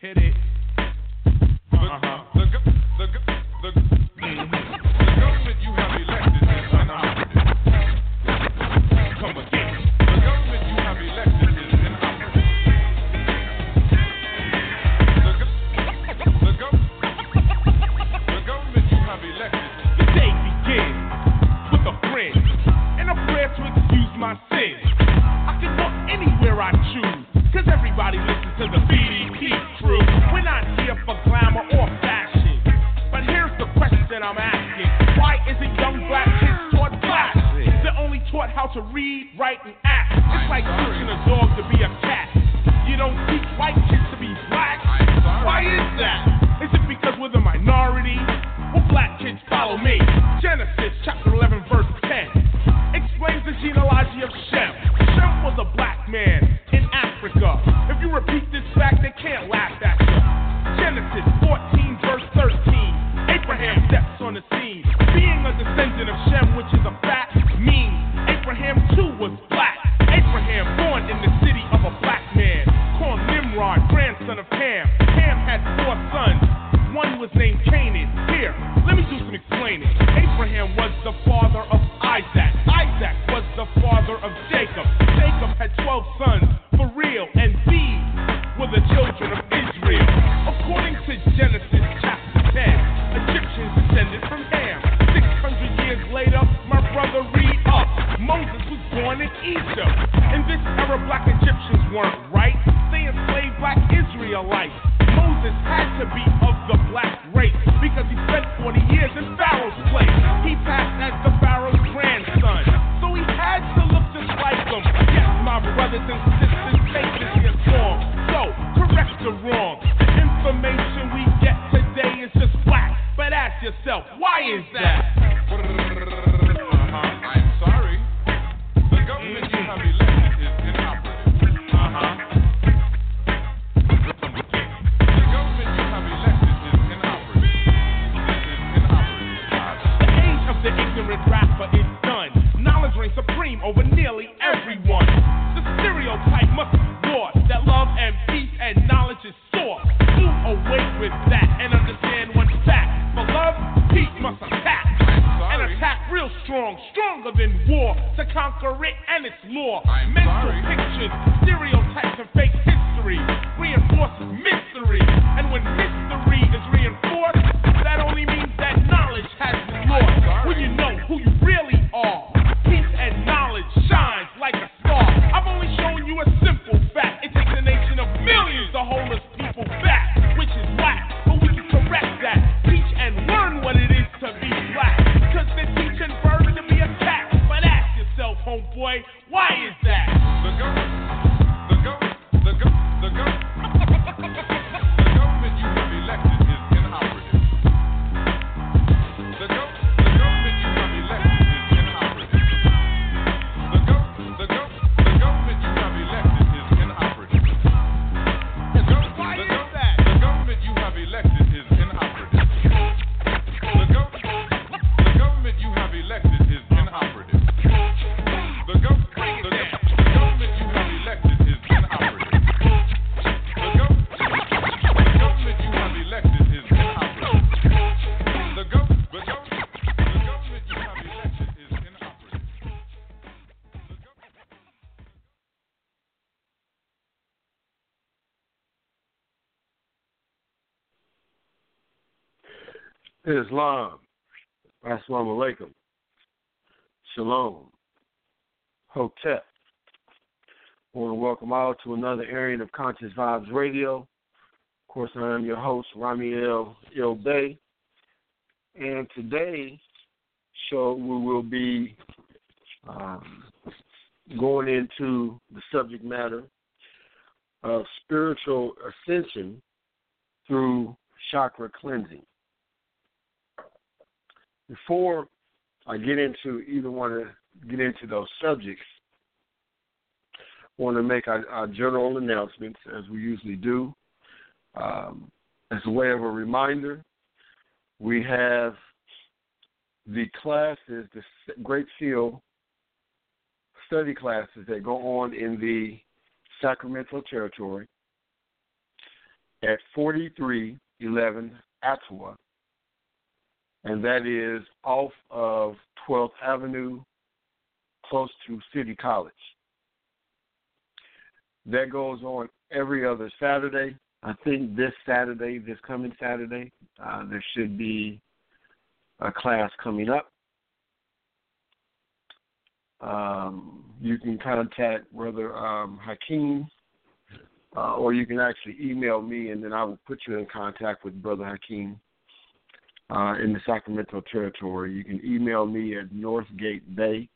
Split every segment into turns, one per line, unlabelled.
Hit it.
Islam. Assalamu alaikum. Shalom. Hotep. I want to welcome all to another airing of Konscious Vibes Radio. Of course, I am your host, Rahme'el El Bey. And today, show, we will be um, going into the subject matter of spiritual ascension through chakra cleansing. Before I get into either one of get into those subjects, I want to make our, our, general announcements as we usually do. Um, as a way of a reminder, we have the classes, the Great Seal study classes that go on in the Sacramento Territory at 4311 Atua and that is off of 12th Avenue, close to City College. That goes on every other Saturday. I think this Saturday, this coming Saturday, uh, there should be a class coming up. Um, you can contact Brother um, Hakeem, uh, or you can actually email me, and then I will put you in contact with Brother Hakeem uh, in the Sacramento territory. You can email me at northgatebey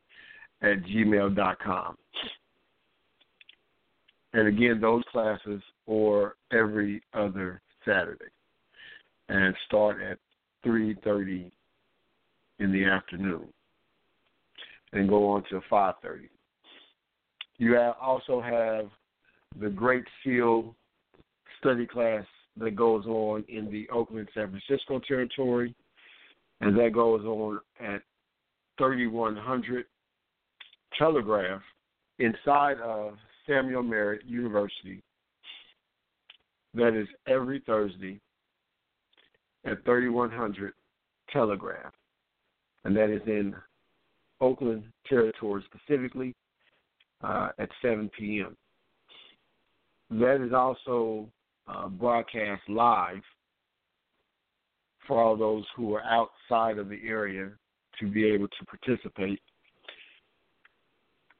at gmail.com. And again, those classes are every other Saturday and start at 3.30 in the afternoon and go on to 5:30. You also have the Great Seal study class that goes on in the Oakland San Francisco territory, and that goes on at 3100 Telegraph inside of Samuel Merritt University. That is every Thursday at 3100 Telegraph, and that is in Oakland territory specifically uh, at 7 p.m. That is also uh, broadcast live for all those who are outside of the area to be able to participate.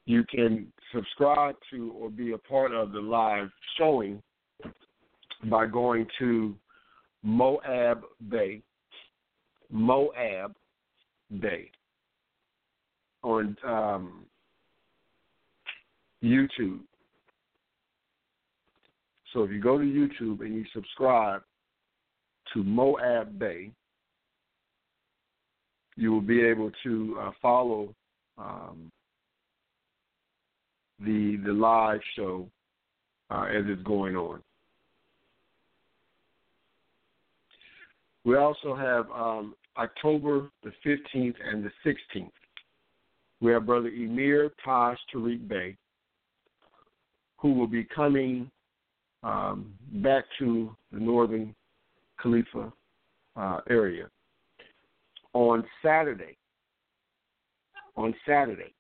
You can subscribe to or be a part of the live showing by going to Moab Bay, Moab Bay on um, YouTube. So if you go to YouTube and you subscribe to Moab Bay, you will be able to uh, follow um, the the live show uh, as it's going on. We also have um, October the 15th and the 16th. We have Brother Emir Taj Tariq Bey, who will be coming um, back to the Northern Khalifa uh, area on Saturday. On Saturday,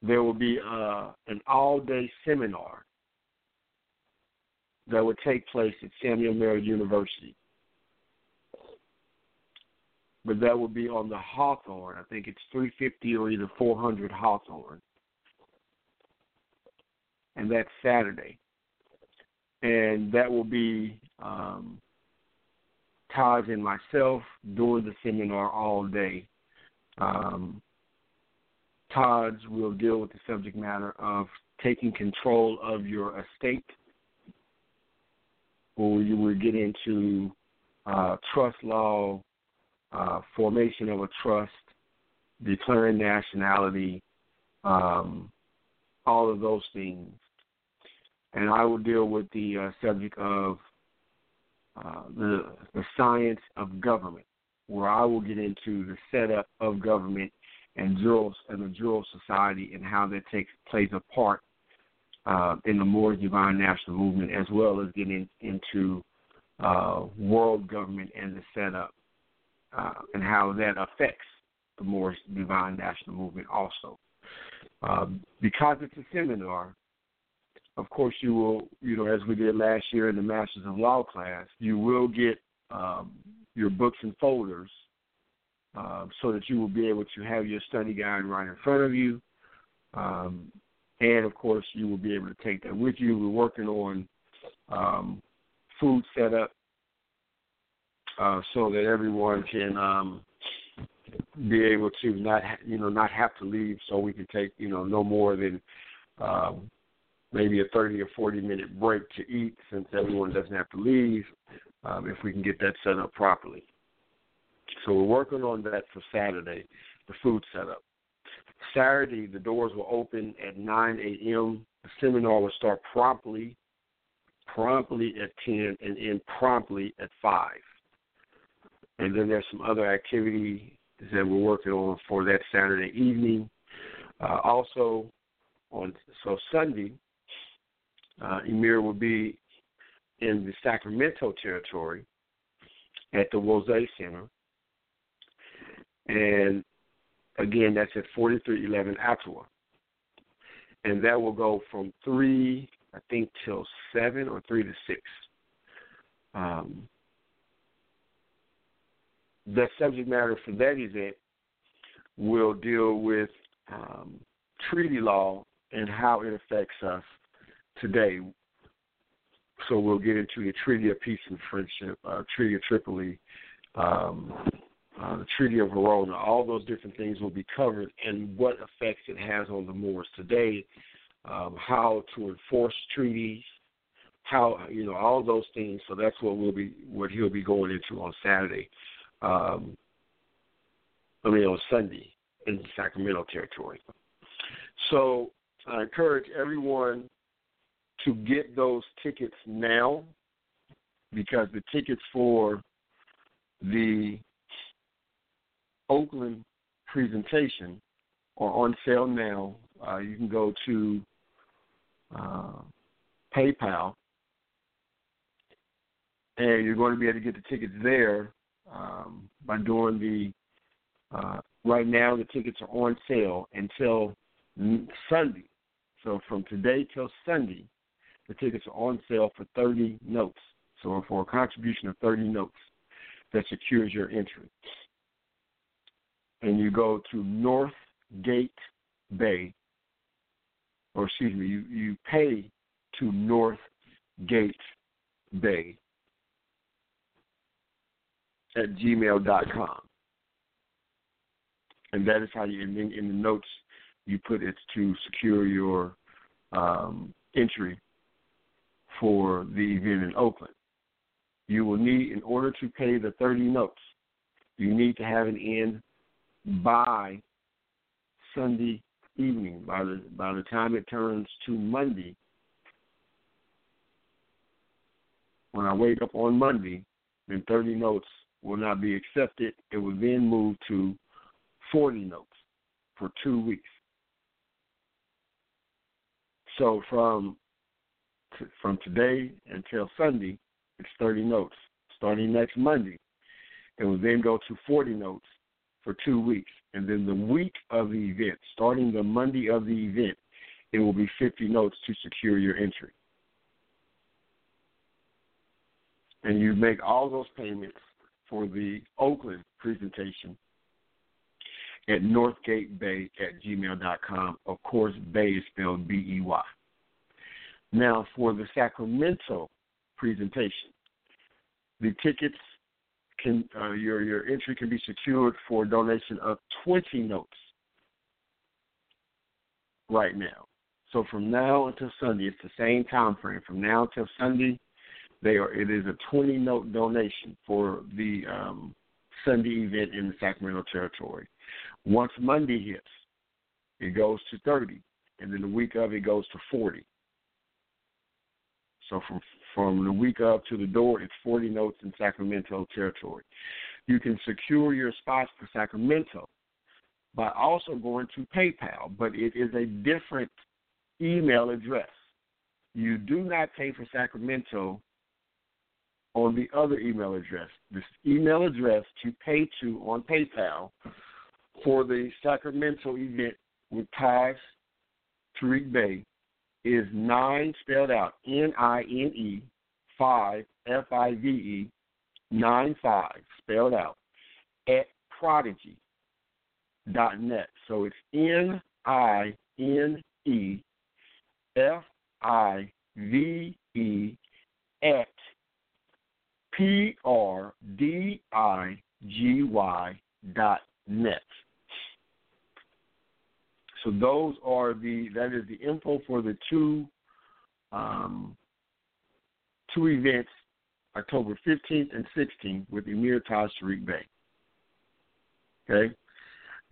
there will be uh, an all-day seminar that will take place at Samuel Merritt University but that would be on the Hawthorne. I think it's 350 or either 400 Hawthorne. And that's Saturday. And that will be um, Taj and myself doing the seminar all day. Um, Taj will deal with the subject matter of taking control of your estate, where you will get into uh, trust law, uh, formation of a trust, declaring nationality, um, all of those things. And I will deal with the uh, subject of uh, the the science of government, where I will get into the setup of government and jurors and the juror society and how that takes plays a part uh, in the Moorish Divine National Movement, as well as getting into uh, world government and the setup uh, and how that affects the Moorish Divine National Movement also. Uh, because it's a seminar, of course, you will, you know, as we did last year in the Masters of Law class, you will get um, your books and folders uh, so that you will be able to have your study guide right in front of you. Um, and of course, you will be able to take that with you. We're working on um, food setup uh, so that everyone can um, be able to not you know not have to leave, so we can take you know no more than um, maybe a thirty or forty minute break to eat, since everyone doesn't have to leave. Um, if we can get that set up properly, so we're working on that for Saturday, the food setup. Saturday, the doors will open at 9 a.m. The seminar will start promptly, promptly at 10, and end promptly at 5 and then there's some other activity that we're working on for that Saturday evening. Uh, also, on so Sunday, uh, Emir will be in the Sacramento territory at the Wose Center. And again, that's at 4311 Ottawa. And that will go from 3, I think, till 7 or 3 to 6. Um, the subject matter for that event will deal with um, treaty law and how it affects us today. So we'll get into the Treaty of Peace and Friendship, uh, Treaty of Tripoli, um, uh, the Treaty of Verona. All those different things will be covered, and what effects it has on the Moors today, um, how to enforce treaties, how you know all those things. So that's what we'll be, what he'll be going into on Saturday. Um, I mean on Sunday in Sacramento territory. So I encourage everyone to get those tickets now because the tickets for the Oakland presentation are on sale now. Uh, you can go to uh, PayPal and you're going to be able to get the tickets there um, by doing the. Uh, right now, the tickets are on sale until Sunday. So from today till Sunday, the tickets are on sale for 30 notes. So for a contribution of 30 notes, that secures your entry. And you go to North Gate Bey, or excuse me, you, you pay to North Gate Bey at gmail.com. And that is how you, in, in the notes, you put it to secure your um, entry for the event in Oakland. You will need, in order to pay the 30 notes, you need to have it in by Sunday evening. By the by the time it turns to Monday, when I wake up on Monday, then 30 notes will not be accepted. It will then move to 40 notes for two weeks. So from from today until Sunday, it's 30 notes. Starting next Monday, it will then go to 40 notes for two weeks. And then the week of the event, starting the Monday of the event, it will be 50 notes to secure your entry. And you make all those payments for the Oakland presentation at northgatebey at gmail.com. Of course, Bay is spelled B E Y. Now, for the Sacramento presentation, the tickets can uh, your your entry can be secured for a donation of 20 notes right now. So from now until Sunday, it's the same time frame. From now until Sunday, they are. It is a 20 note donation for the um, Sunday event in the Sacramento territory. Once Monday hits, it goes to 30, and then the week of it goes to 40. So from from the week up to the door, it's 40 notes in Sacramento territory. You can secure your spots for Sacramento by also going to PayPal, but it is a different email address. You do not pay for Sacramento on the other email address. This email address to pay to on PayPal for the Sacramento event with Taj Tariq Bey is nine spelled out N I N E five F I V E nine five spelled out at prodigy dot net. So it's N I N E F I V E at P R D I G Y dot net. So those are the that is the info for the two um, two events, October 15th and 16th with Emir Taj Tariq Bey. Okay.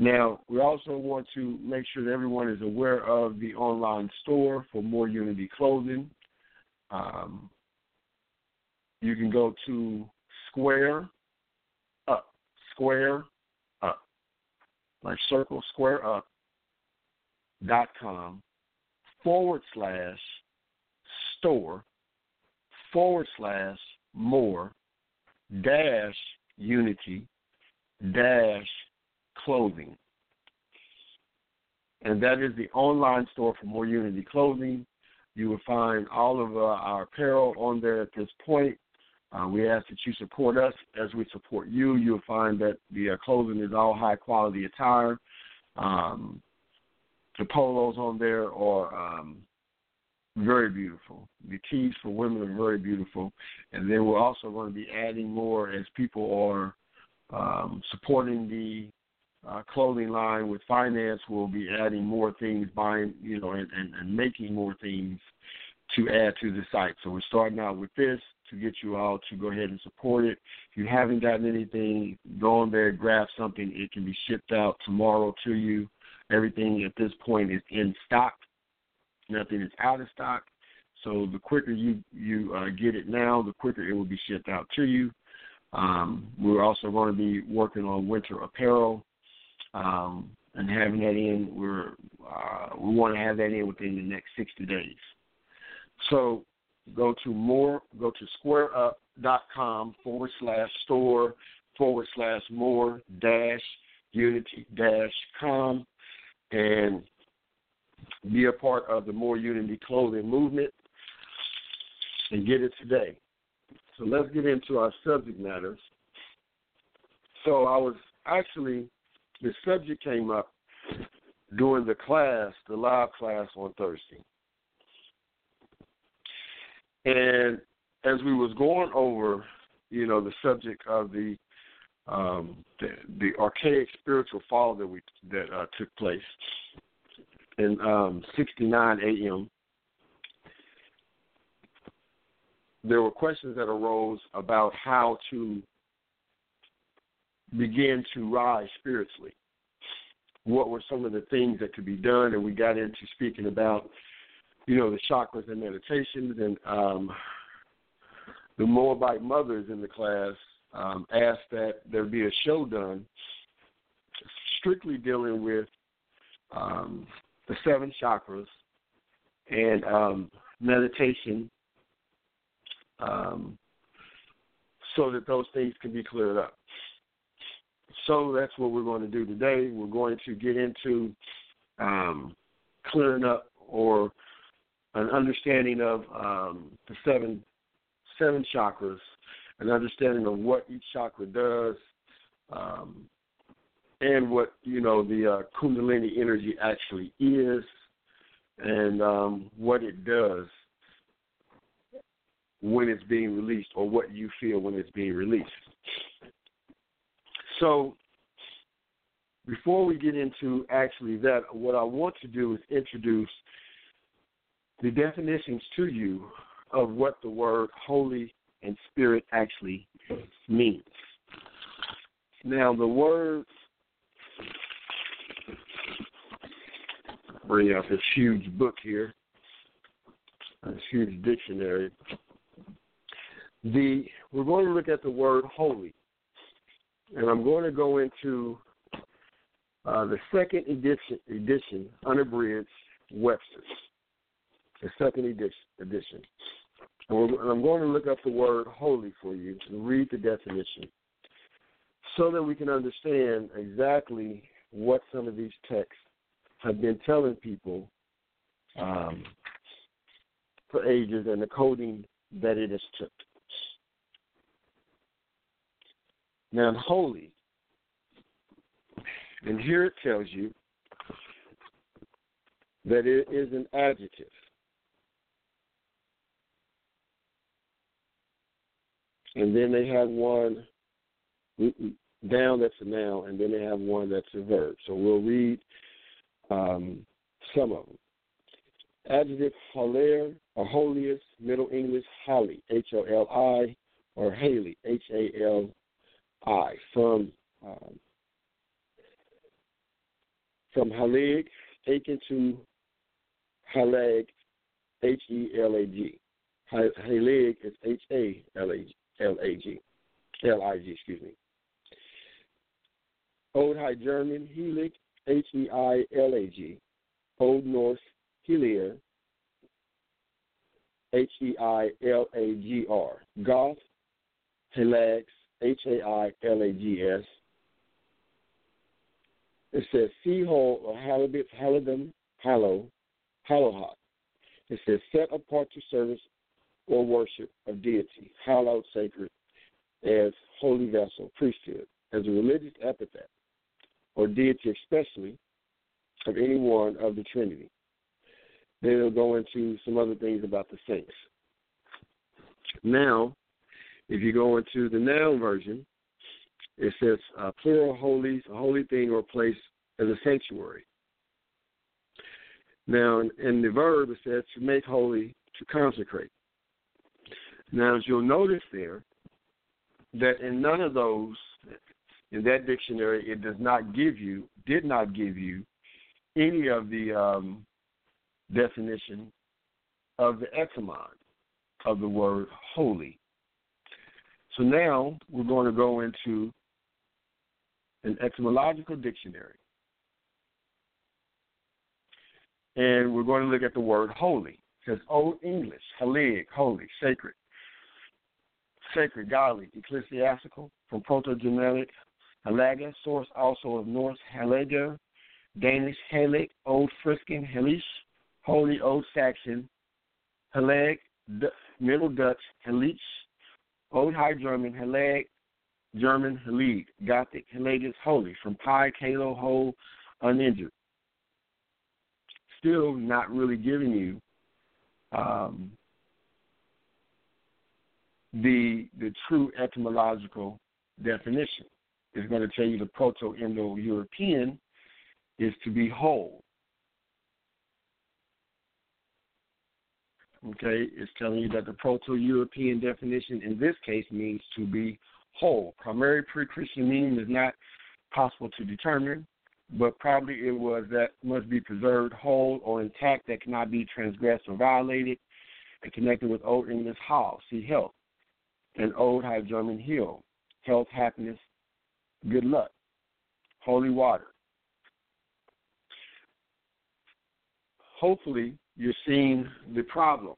Now we also want to make sure that everyone is aware of the online store for more Unity clothing. Um, you can go to Square Up, Square Up, like circle Square Up dot com forward slash store forward slash more dash unity dash clothing. And that is the online store for More Unity Clothing. You will find all of uh, our apparel on there at this point. Uh, we ask that you support us as we support you. You'll find that the uh, clothing is all high quality attire. Um, the polos on there are um, very beautiful. The tees for women are very beautiful. And then we're also going to be adding more as people are um, supporting the uh, clothing line with finance. We'll be adding more things, buying, you know, and, and, and making more things to add to the site. So we're starting out with this to get you all to go ahead and support it. If you haven't gotten anything, go on there, grab something. It can be shipped out tomorrow to you. Everything at this point is in stock. Nothing is out of stock. So the quicker you you uh, get it now, the quicker it will be shipped out to you. Um, we're also going to be working on winter apparel um, and having that in. We're uh, we want to have that in within the next 60 days. So go to more go to squareup.com forward slash store forward slash more dash unity dash com and be a part of the more unity clothing movement and get it today. So let's get into our subject matters so i was actually the subject came up during the class the live class on thursday. And as we was going over, you know, the subject of the um, the, the archaic spiritual fall that we that uh, took place in um, 69 a.m. There were questions that arose about how to begin to rise spiritually. What were some of the things that could be done? And we got into speaking about you know, the chakras and meditations. And um, the Moabite mothers in the class um, asked that there be a show done strictly dealing with um, the seven chakras and um, meditation um, so that those things can be cleared up. So that's what we're going to do today. We're going to get into um, clearing up or an understanding of um, the seven seven chakras, an understanding of what each chakra does, um, and what you know the uh, Kundalini energy actually is, and um, what it does when it's being released, or what you feel when it's being released. So, before we get into actually that, what I want to do is introduce the definitions to you of what the word holy and spirit actually means. Now, the word, bring out this huge book here, this huge dictionary. The we're going to look at the word holy, and I'm going to go into uh, the second edition, edition unabridged Webster's the second edition. And I'm going to look up the word holy for you and read the definition so that we can understand exactly what some of these texts have been telling people um, for ages and the coding that it has took. Now, holy, and here it tells you that it is an adjective. And then they have one down that's a noun, and then they have one that's a verb. So we'll read um, some of them. Adjective holer or holiest, Middle English Holly, H O L I, or Haley, H A L I, from um, from Halig, taken to Halag, H E L A G. Halig is H A L A G. L A G, L I G, excuse me. Old High German, Helig, H E I L A G. Old Norse, Helier, H E I L A G R. Goth, Helags, H A I L A G S. It says Seahole or Halibut, Halidum, Hallow, Hallowhot. It says set apart to service or worship of deity, hallowed, sacred, as holy vessel, priesthood, as a religious epithet, or deity especially of any one of the Trinity. Then it'll go into some other things about the saints. Now, if you go into the noun version, it says uh, plural holies, a holy thing or place as a sanctuary. Now, in, in the verb, it says to make holy, to consecrate. Now, as you'll notice there, that in none of those, in that dictionary, it does not give you, did not give you any of the um, definition of the etymon of the word holy. So now we're going to go into an etymological dictionary. And we're going to look at the word holy. It says Old English, halig, holy, sacred. Sacred, godly, ecclesiastical, from Proto Germanic, halaga, source also of Norse halager, Danish helig, Old Frisian helish, Holy Old Saxon, Haleg, Middle Dutch, Helich, Old High German, Haleg, German, Helig, Gothic, Helagus, Holy, from Pi, Kalo, Whole, uninjured. Still not really giving you um, the the true etymological definition. It's going to tell you the Proto-Indo-European is to be whole. Okay, it's telling you that the Proto-European definition in this case means to be whole. Primary pre-Christian meaning is not possible to determine, but probably it was that must be preserved whole or intact that cannot be transgressed or violated, and connected with Old English hall, see health, and Old High German hill, health, happiness, good luck, holy water. Hopefully, you're seeing the problem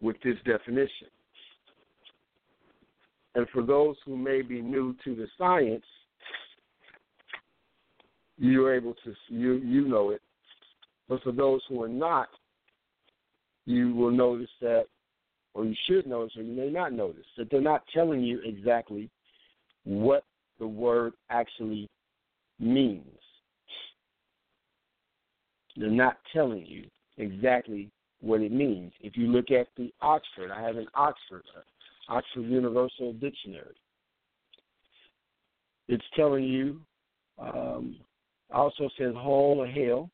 with this definition. And for those who may be new to the science, you're able to you you know it. But for those who are not, you will notice that, or you should notice, or you may not notice that they're not telling you exactly what the word actually means. They're not telling you exactly what it means. If you look at the Oxford, I have an Oxford, uh, Oxford Universal Dictionary. It's telling you, um, also says whole or hell,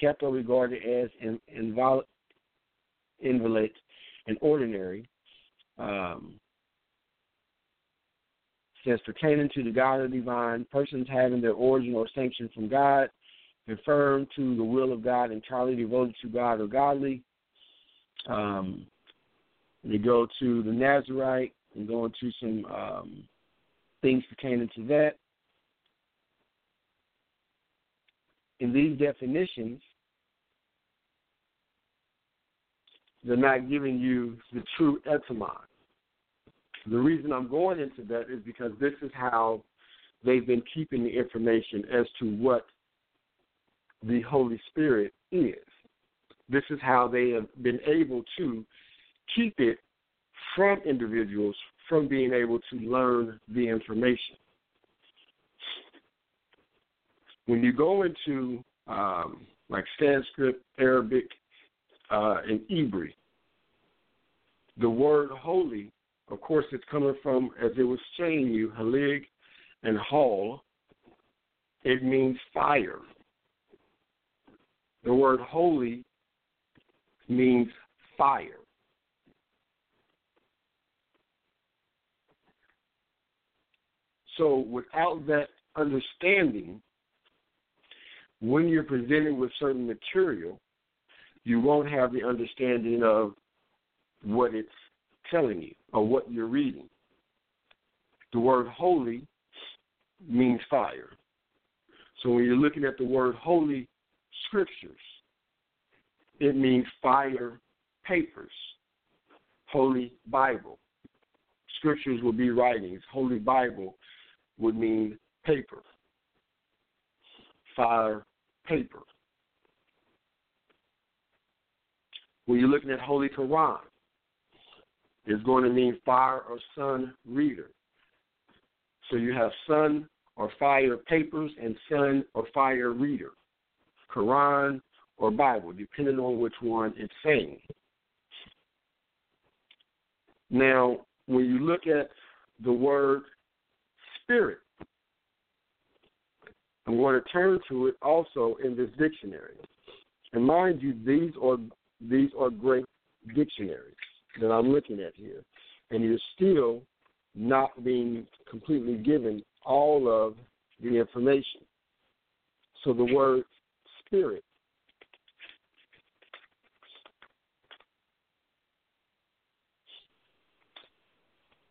kept or regarded as in, invol- invalid and ordinary. Um, says pertaining to the God of the divine, persons having their origin or sanction from God, confirmed to the will of God, entirely devoted to God or godly. Um, we go to the Nazarite and go into some um, things pertaining to that. In these definitions, they're not giving you the true etymon. The reason I'm going into that is because this is how they've been keeping the information as to what the Holy Spirit is. This is how they have been able to keep it from individuals from being able to learn the information. When you go into um, like Sanskrit, Arabic, uh, and Hebrew, the word holy, of course, it's coming from, as it was saying you, halig and hall, it means fire. The word holy means fire. So without that understanding, when you're presented with certain material, you won't have the understanding of what it's telling you or what you're reading. The word holy means fire. So when you're looking at the word holy scriptures, it means fire papers. Holy Bible. Scriptures would be writings. Holy Bible would mean paper, fire paper. When you're looking at Holy Quran, it's going to mean fire or sun reader. So you have sun or fire papers and sun or fire reader, Quran or Bible, depending on which one it's saying. Now, when you look at the word spirit, I'm going to turn to it also in this dictionary. And mind you, these are these are great dictionaries that I'm looking at here. And you're still not being completely given all of the information. So the word spirit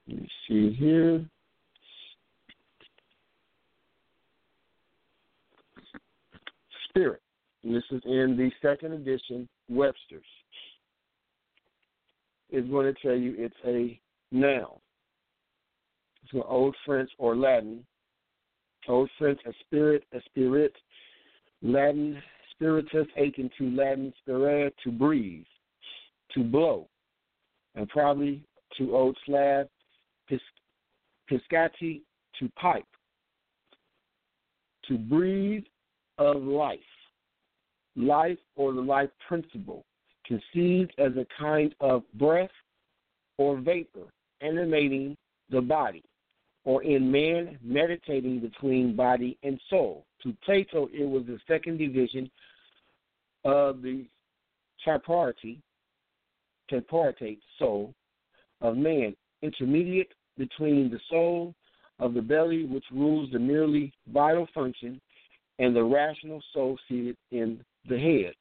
me see here. Spirit. And this is in the second edition, Webster's. Is going to tell you it's a noun. It's an Old French or Latin. Old French, a spirit, a spirit. Latin, spiritus, akin to Latin, spirare, to breathe, to blow. And probably to Old Slav, pis, piscati, to pipe. To breathe of life. Life or the life principle, conceived as a kind of breath or vapor animating the body, or in man meditating between body and soul. To Plato, it was the second division of the tripartite, tripartite soul of man, intermediate between the soul of the belly, which rules the merely vital function, and the rational soul seated in the head.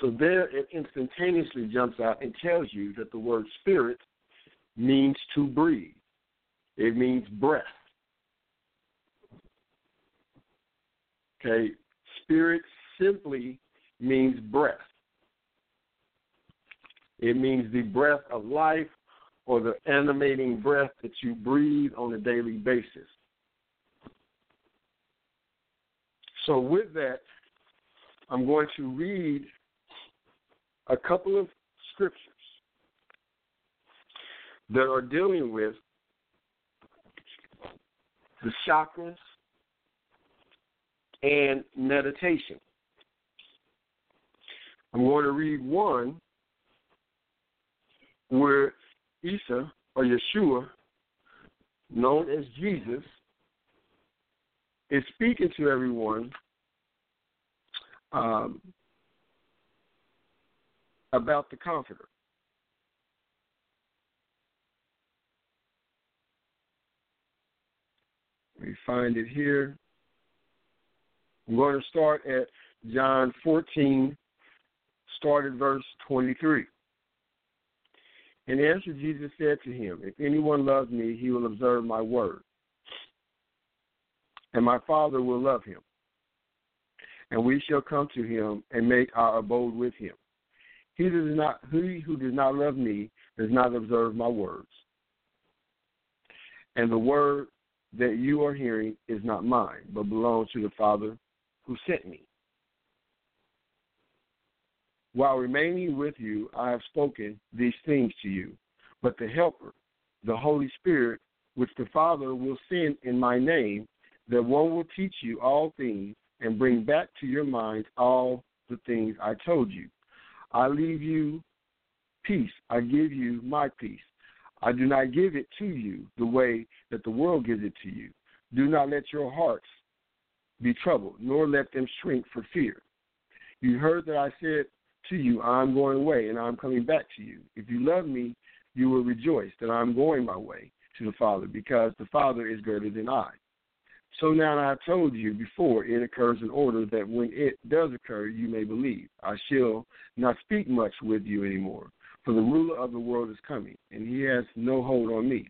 So there it instantaneously jumps out and tells you that the word spirit means to breathe. It means breath. Okay, spirit simply means breath. It means the breath of life or the animating breath that you breathe on a daily basis. So, with that, I'm going to read a couple of scriptures that are dealing with the chakras and meditation. I'm going to read one where Isa or Yeshua, known as Jesus, is speaking to everyone um, about the Comforter. We find it here. I'm going to start at John 14, start at verse 23. In answer, Jesus said to him, If anyone loves me, he will observe my word, and my Father will love him and we shall come to him and make our abode with him. He does not he who does not love me does not observe my words. And the word that you are hearing is not mine, but belongs to the Father who sent me. While remaining with you, I have spoken these things to you. But the Helper, the Holy Spirit, which the Father will send in my name, that one will teach you all things and bring back to your mind all the things I told you. I leave you peace. I give you my peace. I do not give it to you the way that the world gives it to you. Do not let your hearts be troubled, nor let them shrink for fear. You heard that I said to you, I am going away and I am coming back to you. If you love me, you will rejoice that I am going my way to the Father, because the Father is greater than I. So now I told you before it occurs in order that when it does occur, you may believe. I shall not speak much with you anymore, for the ruler of the world is coming, and he has no hold on me.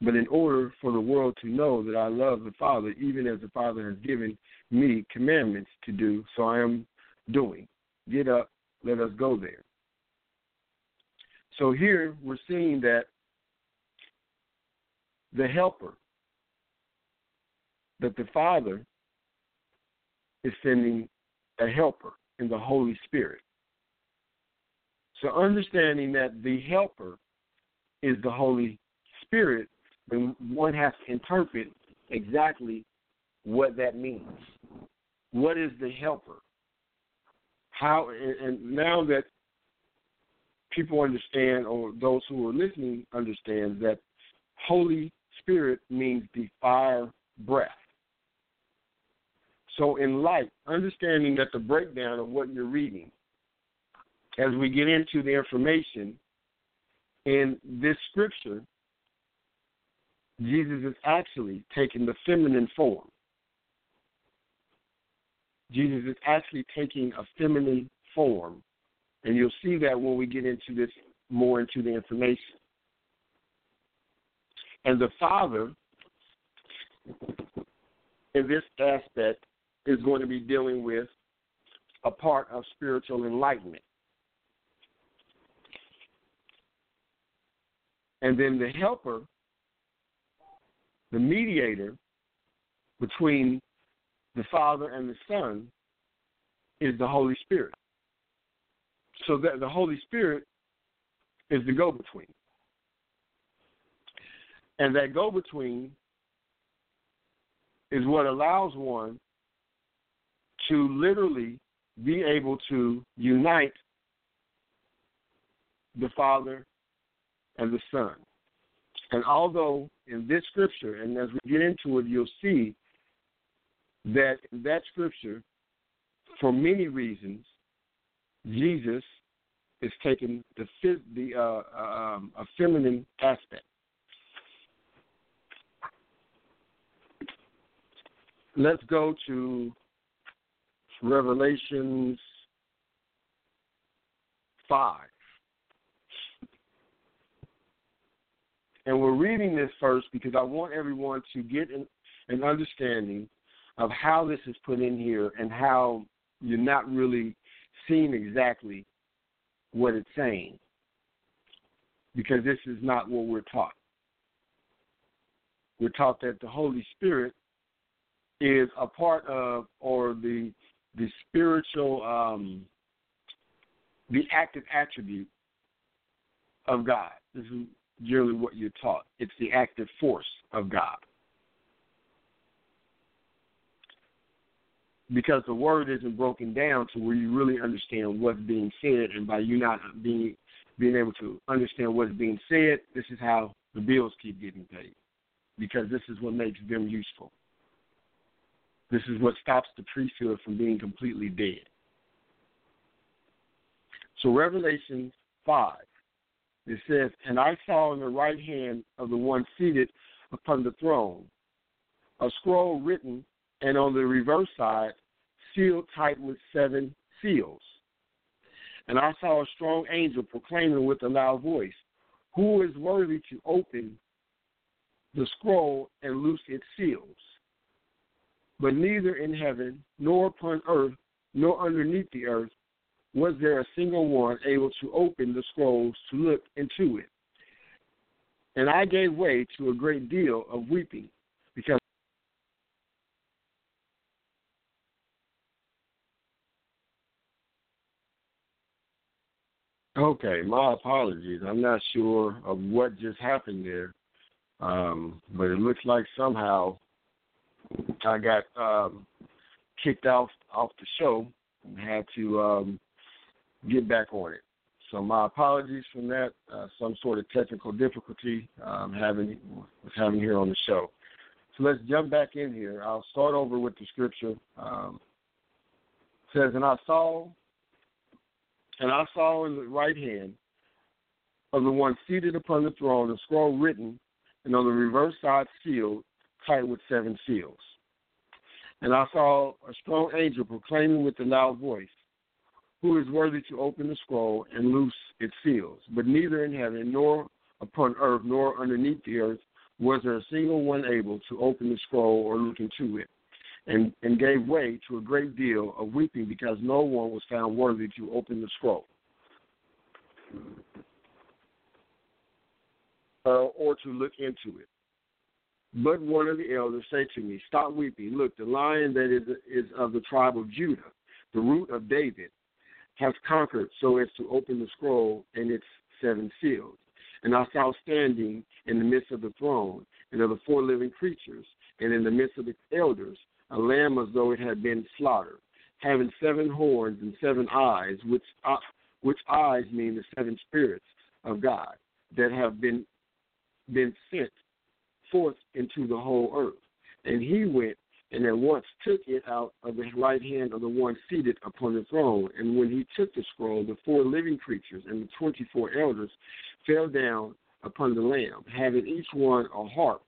But in order for the world to know that I love the Father, even as the Father has given me commandments to do, so I am doing. Get up, let us go there. So here we're seeing that the helper, that the Father is sending a helper in the Holy Spirit. So understanding that the helper is the Holy Spirit, then one has to interpret exactly what that means. What is the helper? How and now that people understand, or those who are listening understand that Holy Spirit means the fire breath. So, in light, understanding that the breakdown of what you're reading, as we get into the information in this scripture, Jesus is actually taking the feminine form. Jesus is actually taking a feminine form. And you'll see that when we get into this more into the information. And the Father, in this aspect, is going to be dealing with a part of spiritual enlightenment. And then the helper, the mediator between the Father and the Son, is the Holy Spirit. So that the Holy Spirit is the go between. And that go between is what allows one to literally be able to unite the Father and the Son. And although in this scripture, and as we get into it, you'll see that in that scripture, for many reasons, Jesus is taking the the uh, um, a feminine aspect. Let's go to Revelations five. And we're reading this first because I want everyone to get an, an understanding of how this is put in here and how you're not really seeing exactly what it's saying because this is not what we're taught. We're taught that the Holy Spirit is a part of or the the spiritual um, the active attribute of God. This is generally what you're taught. It's the active force of God. because the word isn't broken down to where you really understand what's being said, and by you not being being able to understand what's being said, this is how the bills keep getting paid, because this is what makes them useful. This is what stops the priesthood from being completely dead. So Revelation five, it says, "And I saw in the right hand of the one seated upon the throne a scroll written and on the reverse side, sealed tight with seven seals. And I saw a strong angel proclaiming with a loud voice, Who is worthy to open the scroll and loose its seals? But neither in heaven, nor upon earth, nor underneath the earth was there a single one able to open the scrolls to look into it. And I gave way to a great deal of weeping because Okay, my apologies. I'm not sure of what just happened there, um, but it looks like somehow I got um, kicked off off the show and had to um, get back on it. So my apologies from that. Uh, some sort of technical difficulty um, having was having here on the show. So let's jump back in here. I'll start over with the scripture. Um, says, and I saw and I saw in the right hand of the one seated upon the throne a scroll written, and on the reverse side sealed, tight with seven seals. And I saw a strong angel proclaiming with a loud voice, Who is worthy to open the scroll and loose its seals? But neither in heaven, nor upon earth, nor underneath the earth was there a single one able to open the scroll or look into it and, and gave way to a great deal of weeping because no one was found worthy to open the scroll. uh, or to look into it. But one of the elders said to me, Stop weeping. Look, the lion that is, is of the tribe of Judah, the root of David, has conquered so as to open the scroll and its seven seals. And I saw standing in the midst of the throne and of the four living creatures, and in the midst of the elders, a lamb as though it had been slaughtered, having seven horns and seven eyes, which uh, which eyes mean the seven spirits of God that have been been sent forth into the whole earth. And he went and at once took it out of the right hand of the one seated upon the throne. And when he took the scroll, the four living creatures and the twenty four elders fell down upon the Lamb, having each one a harp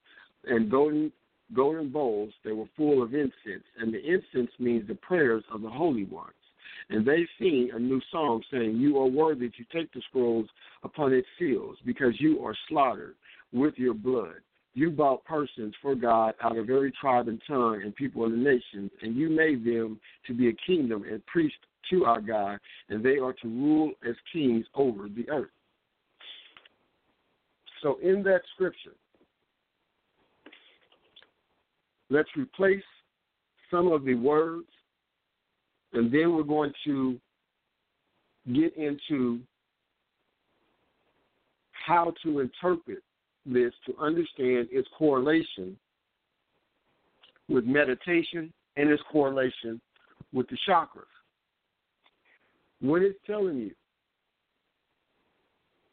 and golden golden bowls that were full of incense. And the incense means the prayers of the holy ones. And they sing a new song saying, You are worthy to take the scrolls upon its seals, because you are slaughtered with your blood you bought persons for God out of every tribe and tongue and people of the nations, and you made them to be a kingdom and priests to our God, and they are to rule as kings over the earth. So, in that scripture, let's replace some of the words, and then we're going to get into how to interpret this to understand its correlation with meditation and its correlation with the chakras. What it's telling you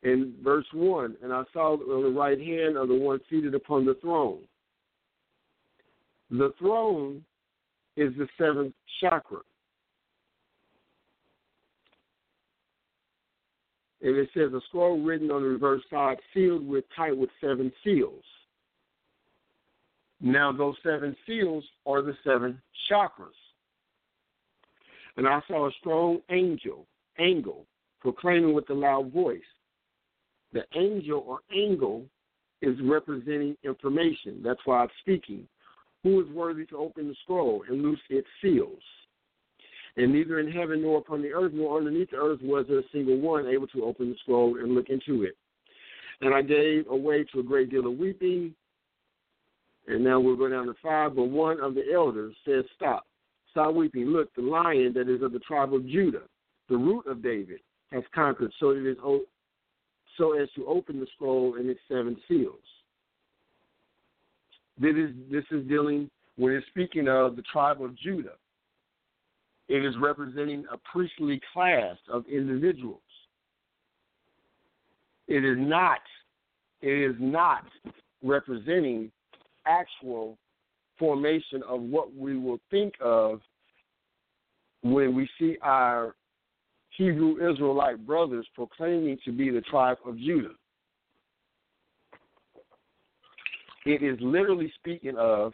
in verse 1 and I saw on the right hand of the one seated upon the throne. The throne is the seventh chakra. And it says a scroll written on the reverse side, sealed with tight with seven seals. Now those seven seals are the seven chakras. And I saw a strong angel, angle, proclaiming with a loud voice. The angel or angle is representing information. That's why I'm speaking. Who is worthy to open the scroll and loose its seals? And neither in heaven nor upon the earth nor underneath the earth was there a single one able to open the scroll and look into it. And I gave away to a great deal of weeping. And now we'll go down to five. But one of the elders said, Stop. Stop weeping. Look, the lion that is of the tribe of Judah, the root of David, has conquered so it is so as to open the scroll and its seven seals. This is, this is dealing when it's speaking of the tribe of Judah. It is representing a priestly class of individuals. It is not it is not representing actual formation of what we will think of when we see our Hebrew Israelite brothers proclaiming to be the tribe of Judah. It is literally speaking of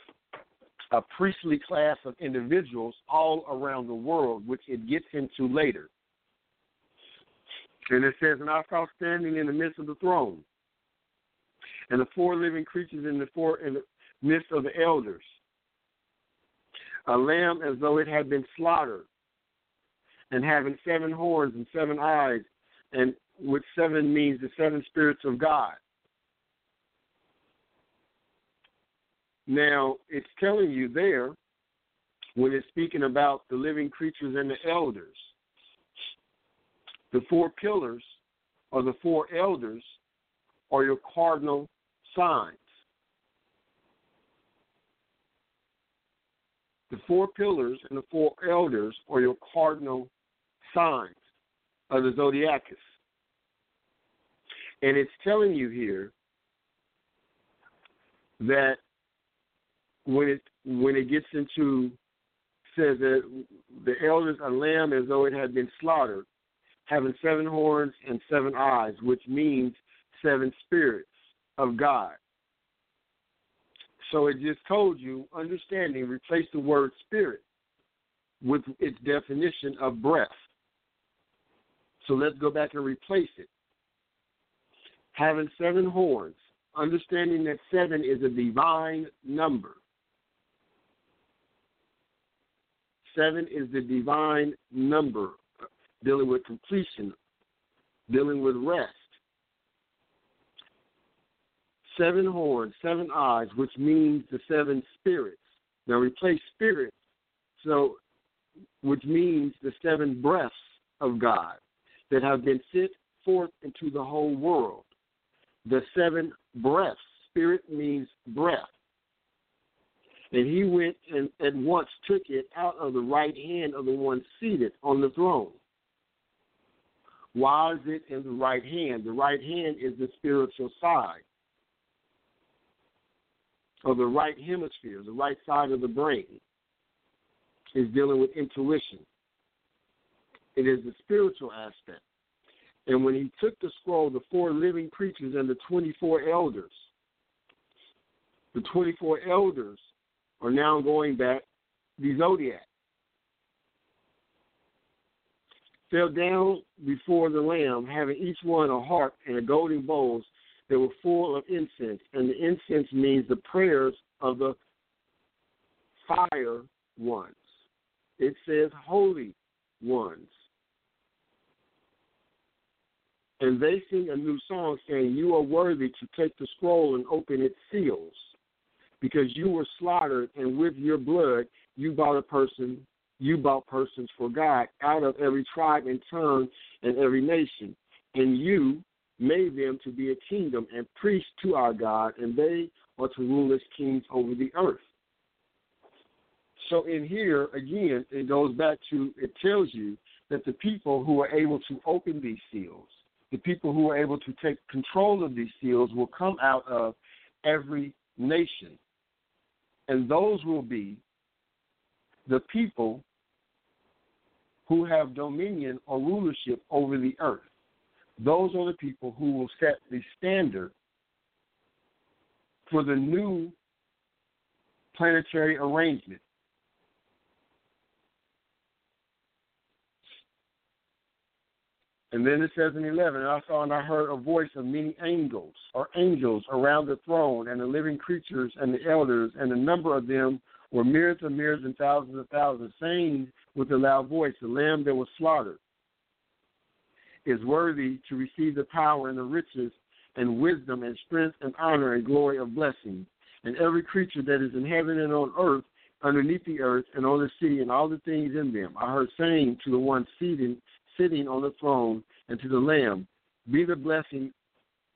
a priestly class of individuals all around the world, which it gets into later. And it says, And I saw standing in the midst of the throne, and the four living creatures in the four in the midst of the elders, a lamb as though it had been slaughtered, and having seven horns and seven eyes, and which seven means the seven spirits of God. Now, it's telling you there, when it's speaking about the living creatures and the elders, the four pillars or the four elders are your cardinal signs. The four pillars and the four elders are your cardinal signs of the zodiacus. And it's telling you here that when it when it gets into says that the elders a lamb as though it had been slaughtered, having seven horns and seven eyes, which means seven spirits of God. So it just told you, understanding, replace the word spirit with its definition of breath. So let's go back and replace it. Having seven horns, understanding that seven is a divine number. Seven is the divine number dealing with completion, dealing with rest. seven horns, seven eyes, which means the seven spirits. Now replace spirit, so which means the seven breaths of God that have been sent forth into the whole world. The seven breaths. Spirit means breath. And he went and at once took it out of the right hand of the one seated on the throne. Why is it in the right hand? The right hand is the spiritual side of the right hemisphere, the right side of the brain, is dealing with intuition. It is the spiritual aspect. And when he took the scroll, the four living creatures and the 24 elders, the 24 elders are now going back the zodiac. Fell down before the Lamb, having each one a harp and a golden bowls that were full of incense. And the incense means the prayers of the fire ones. It says holy ones. And they sing a new song saying, You are worthy to take the scroll and open its seals, because you were slaughtered, and with your blood you bought a person, you bought persons for God out of every tribe and tongue and every nation. And you made them to be a kingdom and priests to our God, and they are to rule as kings over the earth. So in here, again, it goes back to, it tells you that the people who are able to open these seals, the people who are able to take control of these seals will come out of every nation. And those will be the people who have dominion or rulership over the earth. Those are the people who will set the standard for the new planetary arrangement. And then it says in 11, and I saw and I heard a voice of many angels, or angels, around the throne, and the living creatures and the elders, and the number of them were myriads and myriads and thousands of thousands, saying with a loud voice, The Lamb that was slaughtered is worthy to receive the power and the riches and wisdom and strength and honor and glory of blessing. And every creature that is in heaven and on earth, underneath the earth, and on the sea, and all the things in them, I heard saying to the one seated sitting on the throne and to the Lamb be the blessing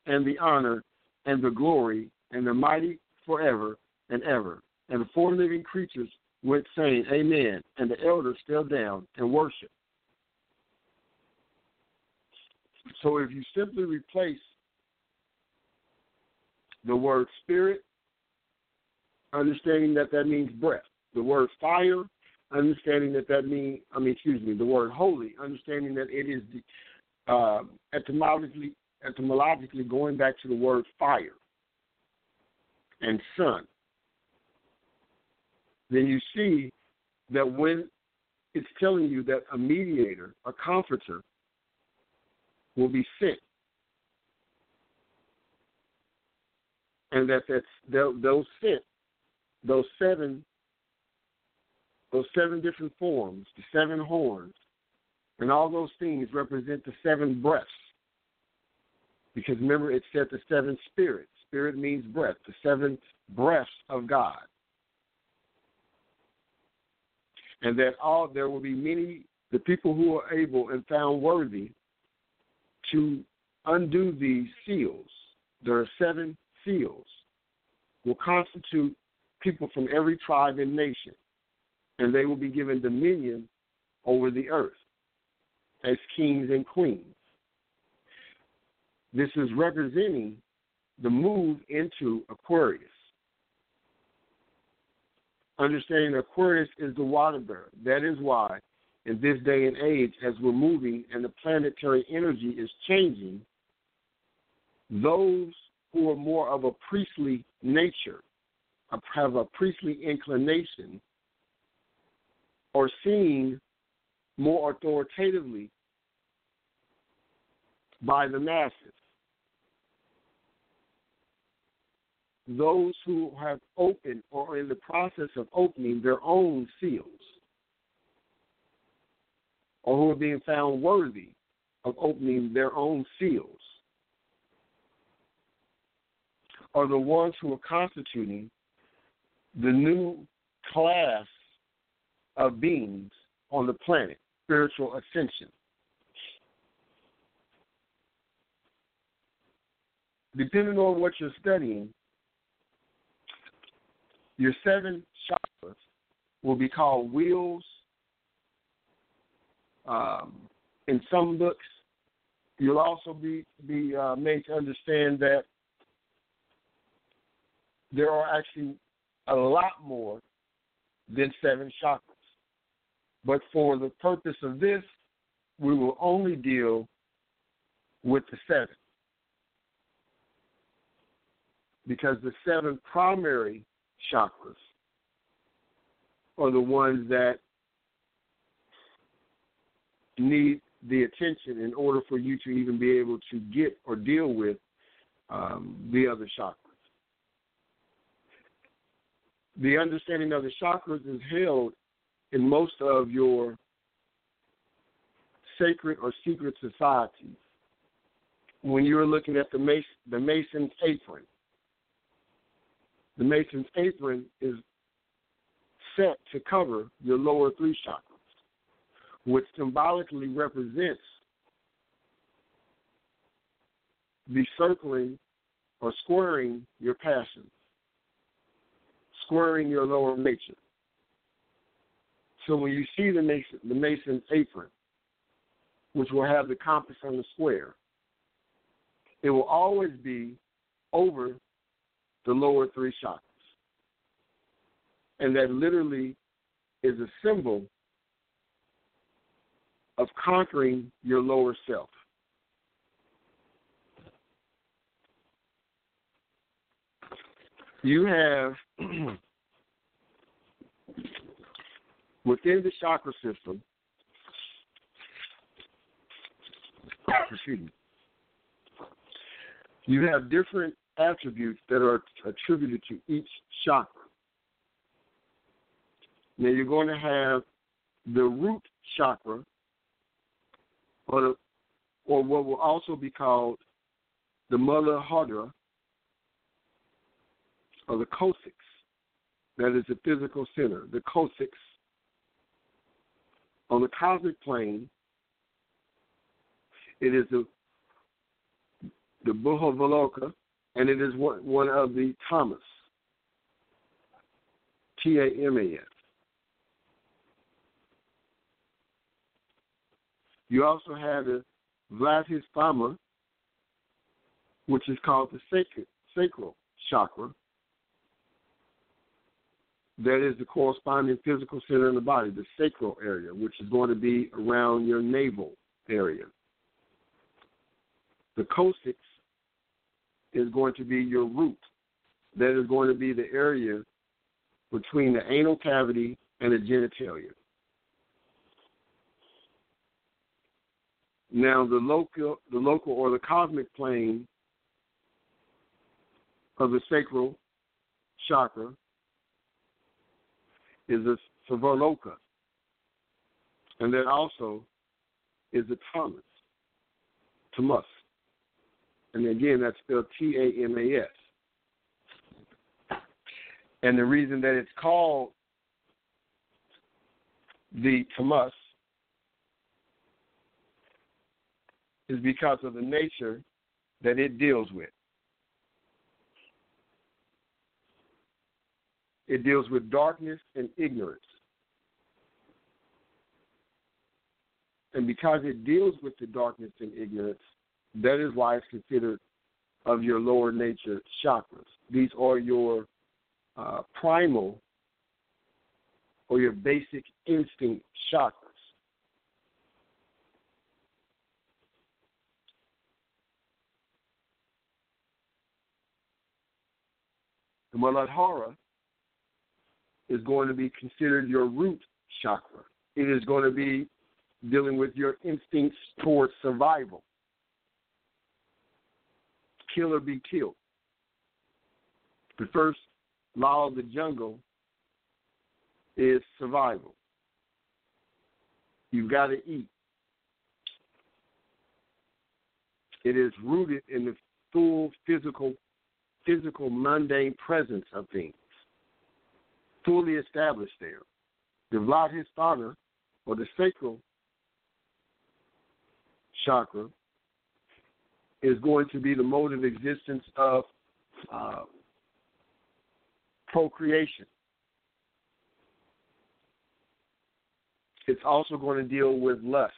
and the honor and the glory and the mighty forever and ever. And the four living creatures went saying, Amen. And the elders fell down and worshiped. So if you simply replace the word spirit, understanding that that means breath, the word fire, understanding that that means, I mean, excuse me, the word holy, understanding that it is the, uh, etymologically, etymologically going back to the word fire and sun. Then you see that when it's telling you that a mediator, a comforter, will be sent, and that that's those sent, those seven those seven different forms, the seven horns, and all those things represent the seven breaths. Because remember, it said the seven spirits. Spirit means breath, the seven breaths of God. And that all there will be many, the people who are able and found worthy to undo these seals. There are seven seals, will constitute people from every tribe and nation and they will be given dominion over the earth as kings and queens. This is representing the move into Aquarius. Understanding Aquarius is the water bearer. That is why, in this day and age, as we're moving and the planetary energy is changing, those who are more of a priestly nature, have a priestly inclination, or seen more authoritatively by the masses. Those who have opened or are in the process of opening their own seals, or who are being found worthy of opening their own seals, are the ones who are constituting the new class of beings on the planet, spiritual ascension. Depending on what you're studying, your seven chakras will be called wheels. Um, in some books, you'll also be be uh, made to understand that there are actually a lot more than seven chakras. But for the purpose of this, we will only deal with the seven. Because the seven primary chakras are the ones that need the attention in order for you to even be able to get or deal with um, the other chakras. The understanding of the chakras is held in most of your sacred or secret societies. When you're looking at the Mason, the Mason's apron, the Mason's apron is set to cover your lower three chakras, which symbolically represents the circling or squaring your passions, squaring your lower nature. So when you see the mason, the mason's apron, which will have the compass on the square, it will always be over the lower three chakras. And that literally is a symbol of conquering your lower self. You have within the chakra system, excuse me, you have different attributes that are attributed to each chakra. Now you're going to have the root chakra, or the, or what will also be called the Muladhara, or the coccyx. That is the physical center, the coccyx. On the cosmic plane, it is the the Buhavaloka, and it is one, one of the Tamas, T A M A S. You also have the Svadhisthana, which is called the sacred, sacral chakra. That is the corresponding physical center in the body, the sacral area, which is going to be around your navel area. The coccyx is going to be your root. That is going to be the area between the anal cavity and the genitalia. Now, the local, the local or the cosmic plane of the sacral chakra is the Savarloka, and that also is the Tamas, Tamas. And again, that's spelled T A M A S. And the reason that it's called the Tamas is because of the nature that it deals with. It deals with darkness and ignorance. And because it deals with the darkness and ignorance, that is why it's considered of your lower nature chakras. These are your uh, primal or your basic instinct chakras. The Muladhara is going to be considered your root chakra. It is going to be dealing with your instincts towards survival. Kill or be killed. The first law of the jungle is survival. You've got to eat. It is rooted in the full physical physical, mundane presence of things, fully established there. The Svadhisthana, or the sacral chakra, is going to be the mode of existence of uh, procreation. It's also going to deal with lust,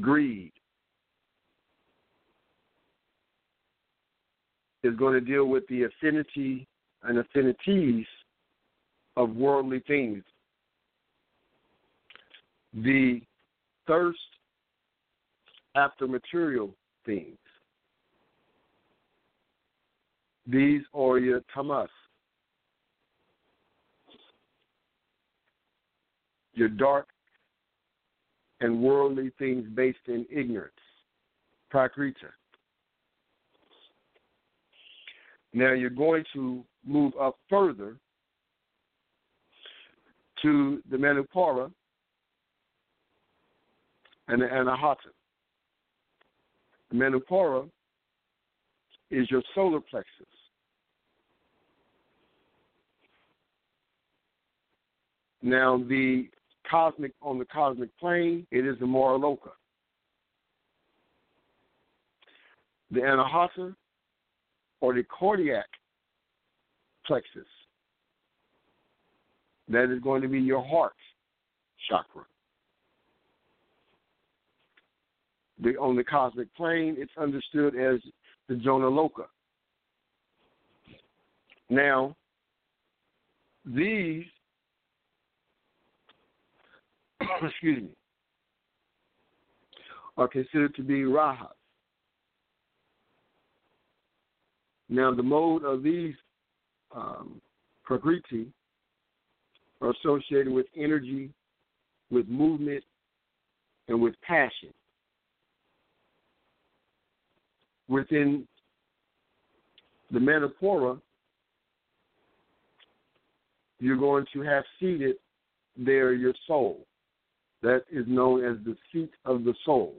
greed. It's going to deal with the affinity and affinities of worldly things. The thirst after material things. These are your tamas. Your dark and worldly things based in ignorance. Prakrita. Now you're going to move up further to the Manipura and the Anahata. The Manipura is your solar plexus. Now the cosmic on the cosmic plane, it is the Maraloka. The Anahata or the cardiac plexus. That is going to be your heart chakra. The, on the cosmic plane, it's understood as the Jonah. Now, these, excuse me, are considered to be rajas. Now, the mode of these um, prakriti are associated with energy, with movement, and with passion. Within the Manipura, you're going to have seated there your soul. That is known as the seat of the soul,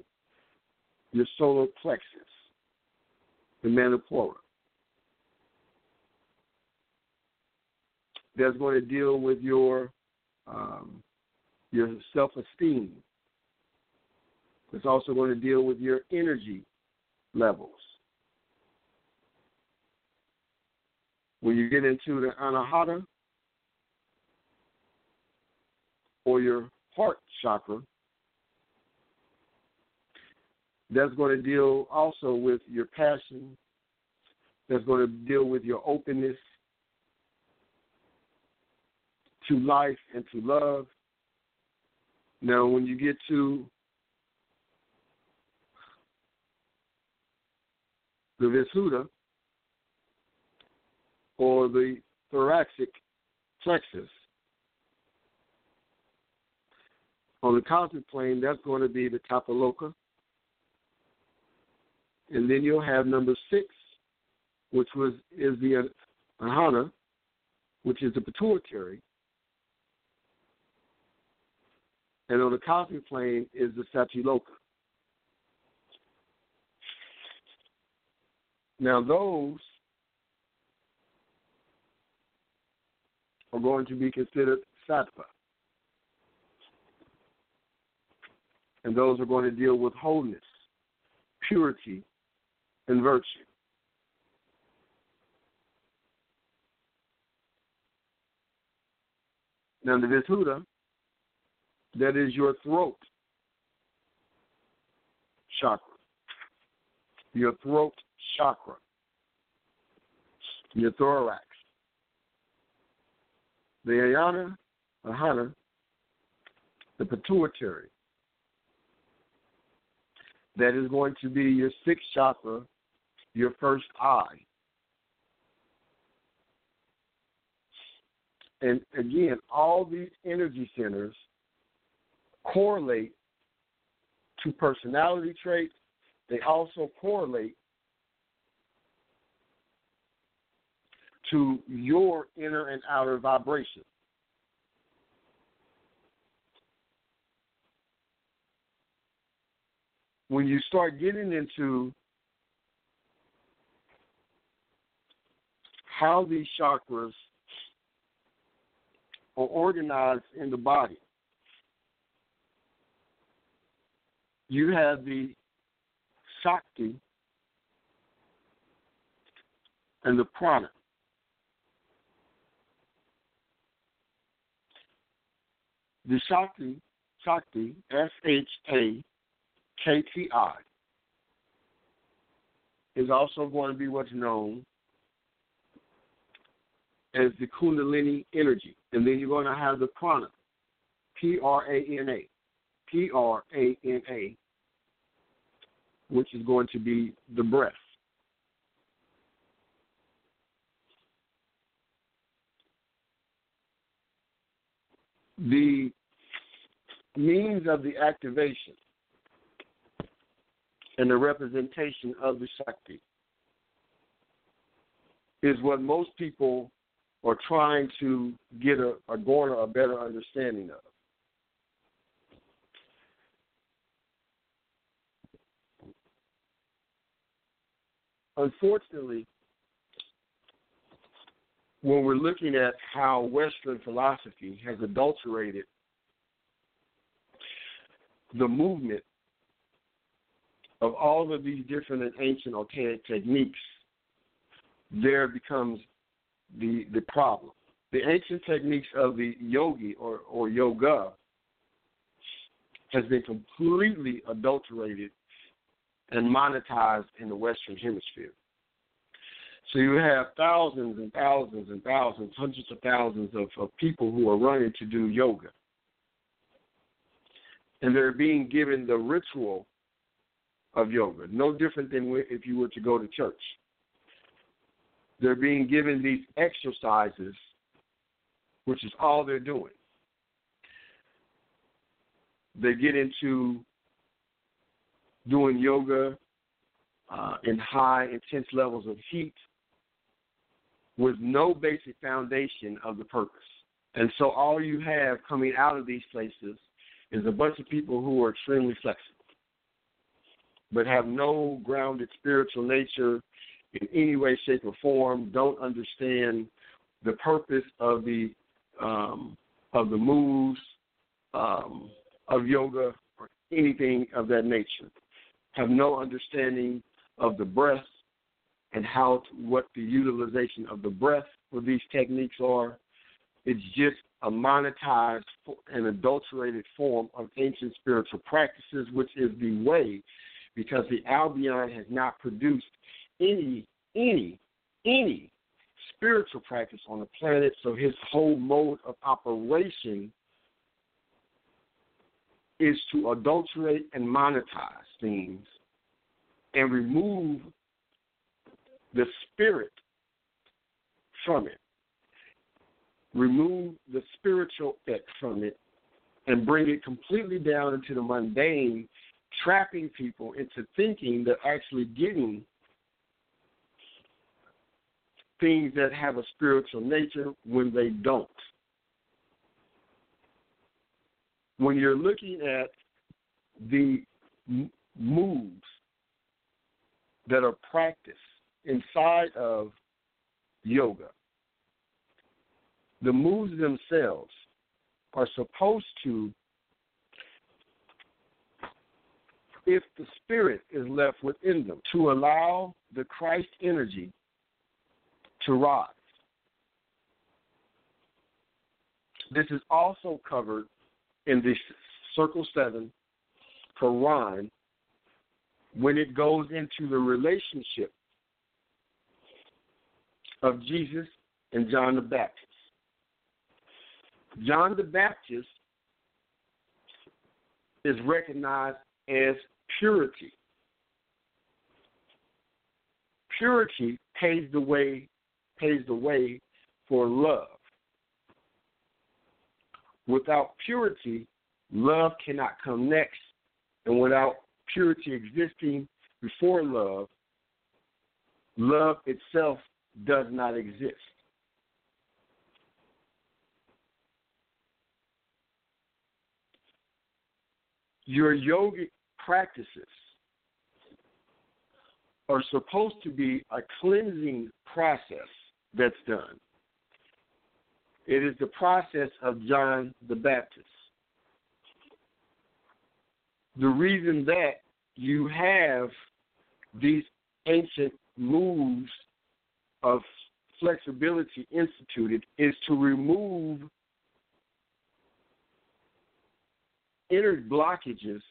your solar plexus, the Manipura. That's going to deal with your um, your self esteem. It's also going to deal with your energy levels. When you get into the anahata or your heart chakra, that's going to deal also with your passion. That's going to deal with your openness to life and to love. Now, when you get to the Vishuddha or the thoracic plexus, on the cosmic plane, that's going to be the Tapaloka. And then you'll have number six, which was is the Ahana, which is the pituitary. And on the cosmic plane is the sati Satiloka. Now, those are going to be considered sattva. And those are going to deal with wholeness, purity, and virtue. Now, the Vishuddha that is your throat chakra. Your throat chakra. Your thorax. The ayana, ahana, the pituitary. That is going to be your sixth chakra, your first eye. And again, all these energy centers correlate to personality traits. They also correlate to your inner and outer vibration. When you start getting into how these chakras are organized in the body. You have the Shakti and the Prana. The Shakti, Shakti, S H A K T I, is also going to be what's known as the Kundalini energy. And then you're going to have the prana, P R A N A, P R A N A, which is going to be the breath. The means of the activation and the representation of the Shakti is what most people are trying to get a, a garner a better understanding of. Unfortunately, when we're looking at how Western philosophy has adulterated the movement of all of these different and ancient archaic techniques, there becomes the the problem. The ancient techniques of the yogi or, or yoga has been completely adulterated and monetized in the Western Hemisphere. So you have thousands and thousands and thousands, hundreds of thousands of, of people who are running to do yoga. And they're being given the ritual of yoga, no different than if you were to go to church. They're being given these exercises, which is all they're doing. They get into doing yoga uh, in high, intense levels of heat with no basic foundation of the purpose. And so all you have coming out of these places is a bunch of people who are extremely flexible, but have no grounded spiritual nature in any way, shape, or form, don't understand the purpose of the um, of the moves um, of yoga or anything of that nature. Have no understanding of the breath and how to, what the utilization of the breath for these techniques are. It's just a monetized and adulterated form of ancient spiritual practices, which is the way, because the Albion has not produced any, any, any spiritual practice on the planet. So his whole mode of operation is to adulterate and monetize things and remove the spirit from it. Remove the spiritual effect from it and bring it completely down into the mundane, trapping people into thinking they're actually getting things that have a spiritual nature when they don't. When you're looking at the moves that are practiced inside of yoga, the moves themselves are supposed to, if the spirit is left within them, to allow the Christ energy to rise. This is also covered in the Circle 7 Quran when it goes into the relationship of Jesus and John the Baptist. John the Baptist is recognized as purity. Purity paves the way paves the way for love. Without purity, love cannot come next. And without purity existing before love, love itself does not exist. Your yogic practices are supposed to be a cleansing process that's done. It is the process of John the Baptist. The reason that you have these ancient moves of flexibility instituted is to remove inner blockages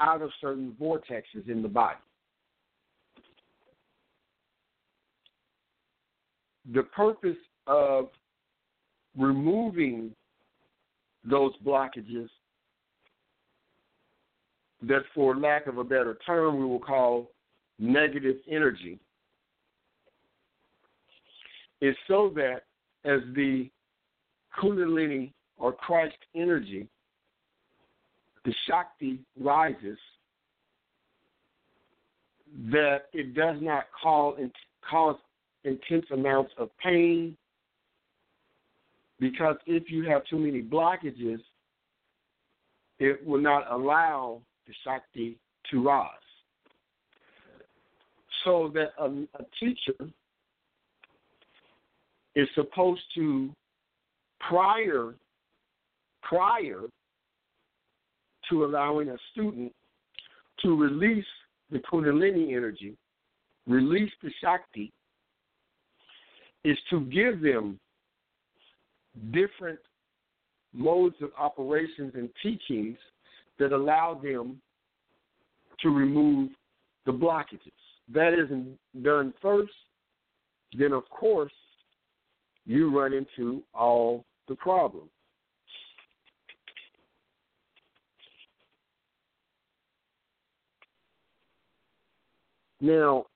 out of certain vortexes in the body. The purpose of removing those blockages that, for lack of a better term, we will call negative energy, is so that as the Kundalini or Christ energy, the Shakti rises, that it does not cause, cause intense amounts of pain. Because if you have too many blockages, it will not allow the Shakti to rise. So that a, a teacher is supposed to prior prior to allowing a student to release the Kundalini energy, release the Shakti, is to give them different modes of operations and teachings that allow them to remove the blockages. That isn't done first, then of course you run into all the problems. Now,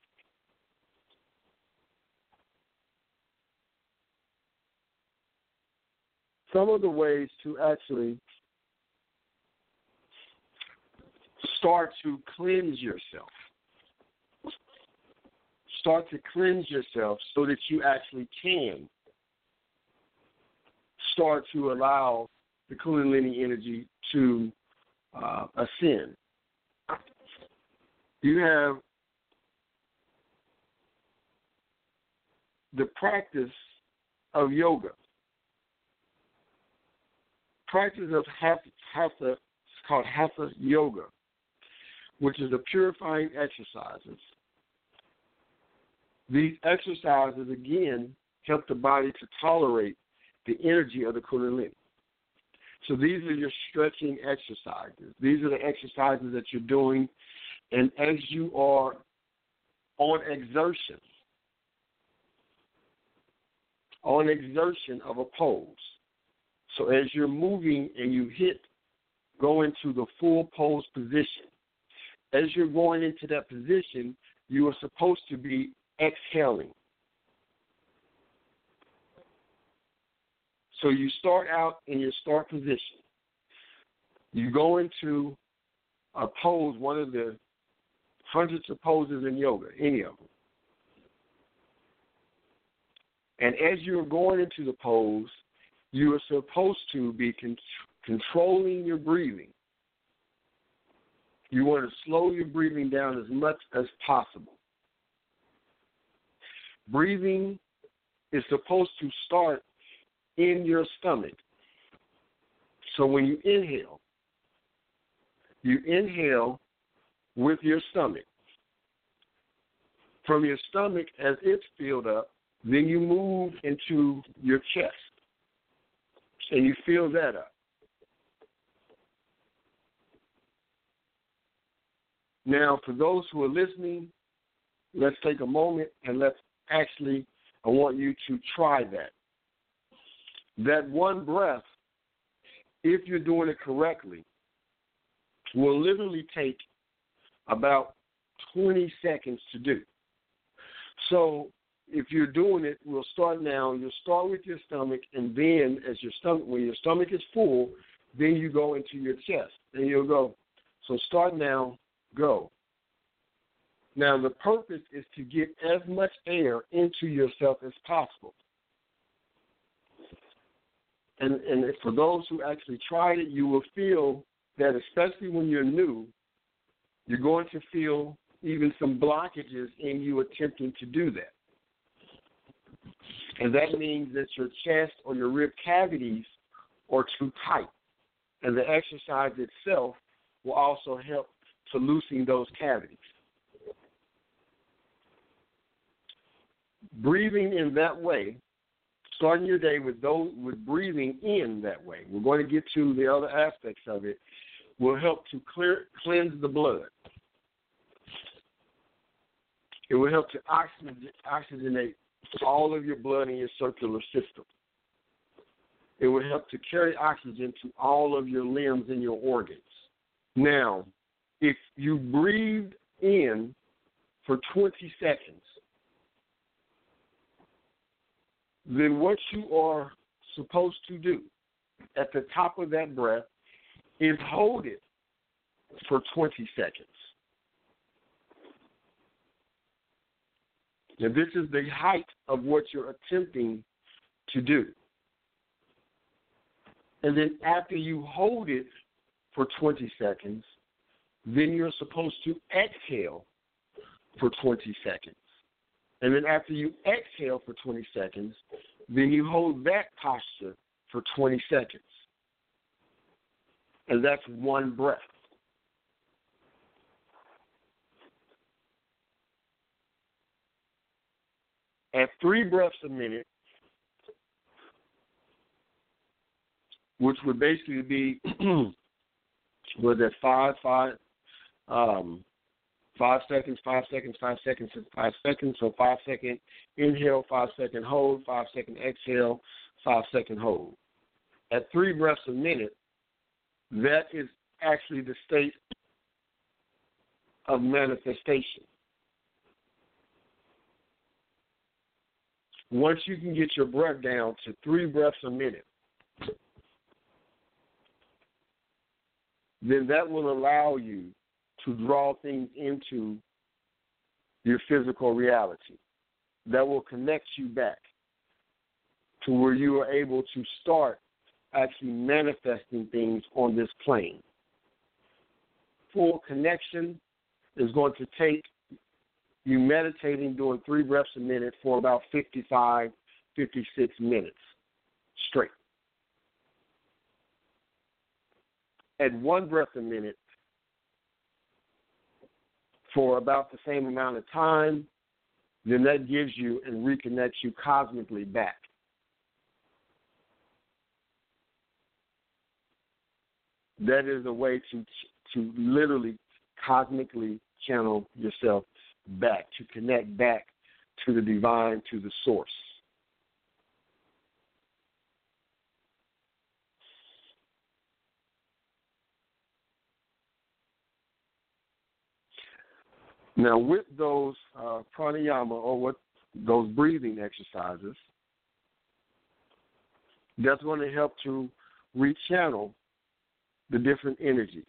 some of the ways to actually start to cleanse yourself. Start to cleanse yourself so that you actually can start to allow the Kundalini energy to uh, ascend. You have the practice of yoga. Practice of hatha, it's called hatha yoga, which is the purifying exercises. These exercises, again, help the body to tolerate the energy of the Kundalini. So these are your stretching exercises. These are the exercises that you're doing. And as you are on exertion, on exertion of a pose. So as you're moving and you hit, go into the full pose position. As you're going into that position, you are supposed to be exhaling. So you start out in your start position. You go into a pose, one of the hundreds of poses in yoga, any of them. And as you're going into the pose, you are supposed to be con- controlling your breathing. You want to slow your breathing down as much as possible. Breathing is supposed to start in your stomach. So when you inhale, you inhale with your stomach. From your stomach, as it's filled up, then you move into your chest and you fill that up. Now, for those who are listening, let's take a moment and let's actually, I want you to try that. That one breath, if you're doing it correctly, will literally take about 20 seconds to do. So if you're doing it, we'll start now. You'll start with your stomach, and then as your stomach, when your stomach is full, then you go into your chest, and you'll go. So start now, go. Now the purpose is to get as much air into yourself as possible. And and for those who actually tried it, you will feel that especially when you're new, you're going to feel even some blockages in you attempting to do that. And that means that your chest or your rib cavities are too tight. And the exercise itself will also help to loosen those cavities. Breathing in that way, starting your day with those with breathing in that way. We're going to get to the other aspects of it. Will help to clear cleanse the blood. It will help to oxygenate all of your blood in your circular system. It will help to carry oxygen to all of your limbs and your organs. Now, if you breathe in for 20 seconds, then what you are supposed to do at the top of that breath is hold it for 20 seconds. Now, this is the height of what you're attempting to do. And then after you hold it for 20 seconds, then you're supposed to exhale for 20 seconds. And then after you exhale for 20 seconds, then you hold that posture for 20 seconds. And that's one breath. At three breaths a minute, which would basically be was that five, five, um, five seconds, five seconds, five seconds, five seconds. So five second inhale, five second hold, five second exhale, five second hold. At three breaths a minute, that is actually the state of manifestation. Once you can get your breath down to three breaths a minute, then that will allow you to draw things into your physical reality. That will connect you back to where you are able to start actually manifesting things on this plane. Full connection is going to take you meditating doing three breaths a minute for about 55, 56 minutes straight. At one breath a minute for about the same amount of time, then that gives you and reconnects you cosmically back. That is a way to to literally cosmically channel yourself back, to connect back to the divine, to the source. Now, with those uh, pranayama or what those breathing exercises, that's going to help to rechannel the different energies.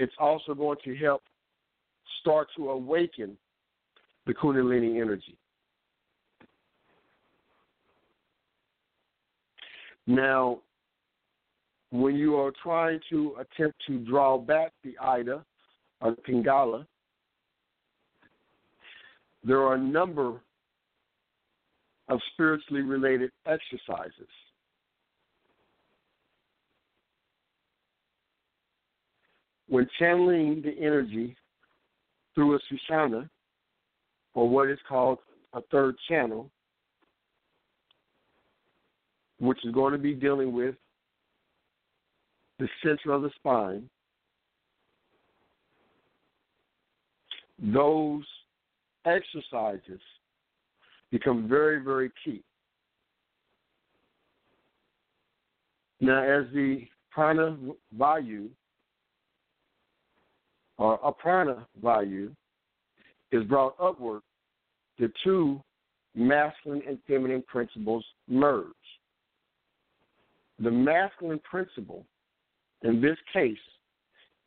It's also going to help start to awaken the Kundalini energy. Now, when you are trying to attempt to draw back the Ida or the Pingala, there are a number of spiritually related exercises. When channeling the energy through a Sushumna, or what is called a third channel, which is going to be dealing with the center of the spine, those exercises become very, very key. Now, as the prana vayu or prana vayu is brought upward, the two masculine and feminine principles merge. The masculine principle, in this case,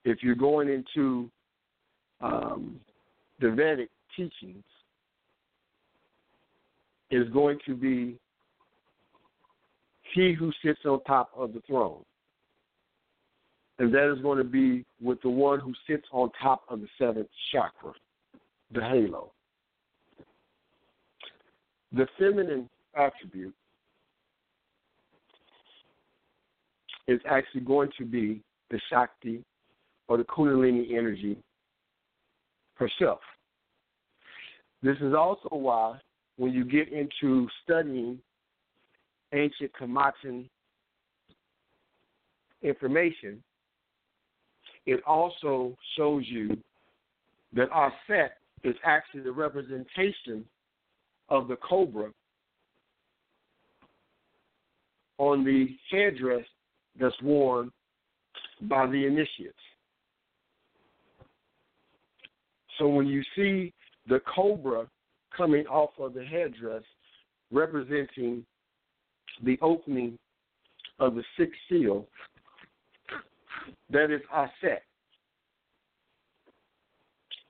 if you're going into um, the Vedic teachings, is going to be he who sits on top of the throne and that is going to be with the one who sits on top of the seventh chakra, the halo. The feminine attribute is actually going to be the Shakti or the Kundalini energy herself. This is also why when you get into studying ancient Kamachan information, it also shows you that our set is actually the representation of the cobra on the headdress that's worn by the initiates. So when you see the cobra coming off of the headdress representing the opening of the sixth seal, that is Aset.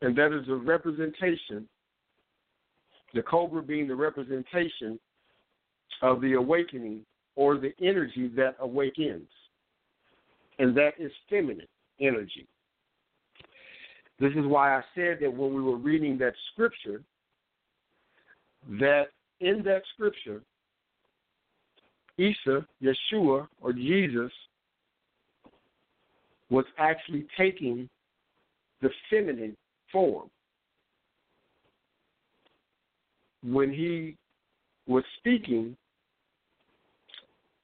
And that is a representation, the cobra being the representation of the awakening or the energy that awakens. And that is feminine energy. This is why I said that when we were reading that scripture, that in that scripture, Isa, Yeshua, or Jesus was actually taking the feminine form. When he was speaking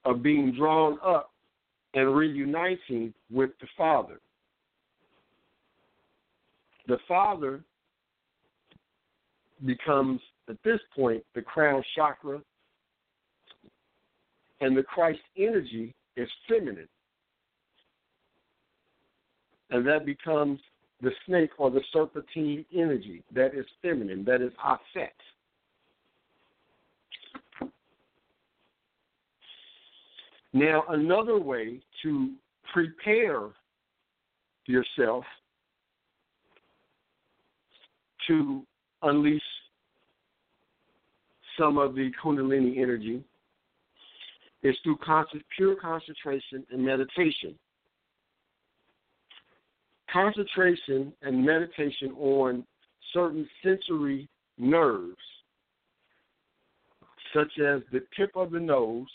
of being drawn up and reuniting with the Father the father becomes at this point the crown chakra and the Christ energy is feminine. And that becomes the snake or the serpentine energy. That is feminine. That is Aset. Now, another way to prepare yourself to unleash some of the Kundalini energy is through pure concentration and meditation. Concentration and meditation on certain sensory nerves, such as the tip of the nose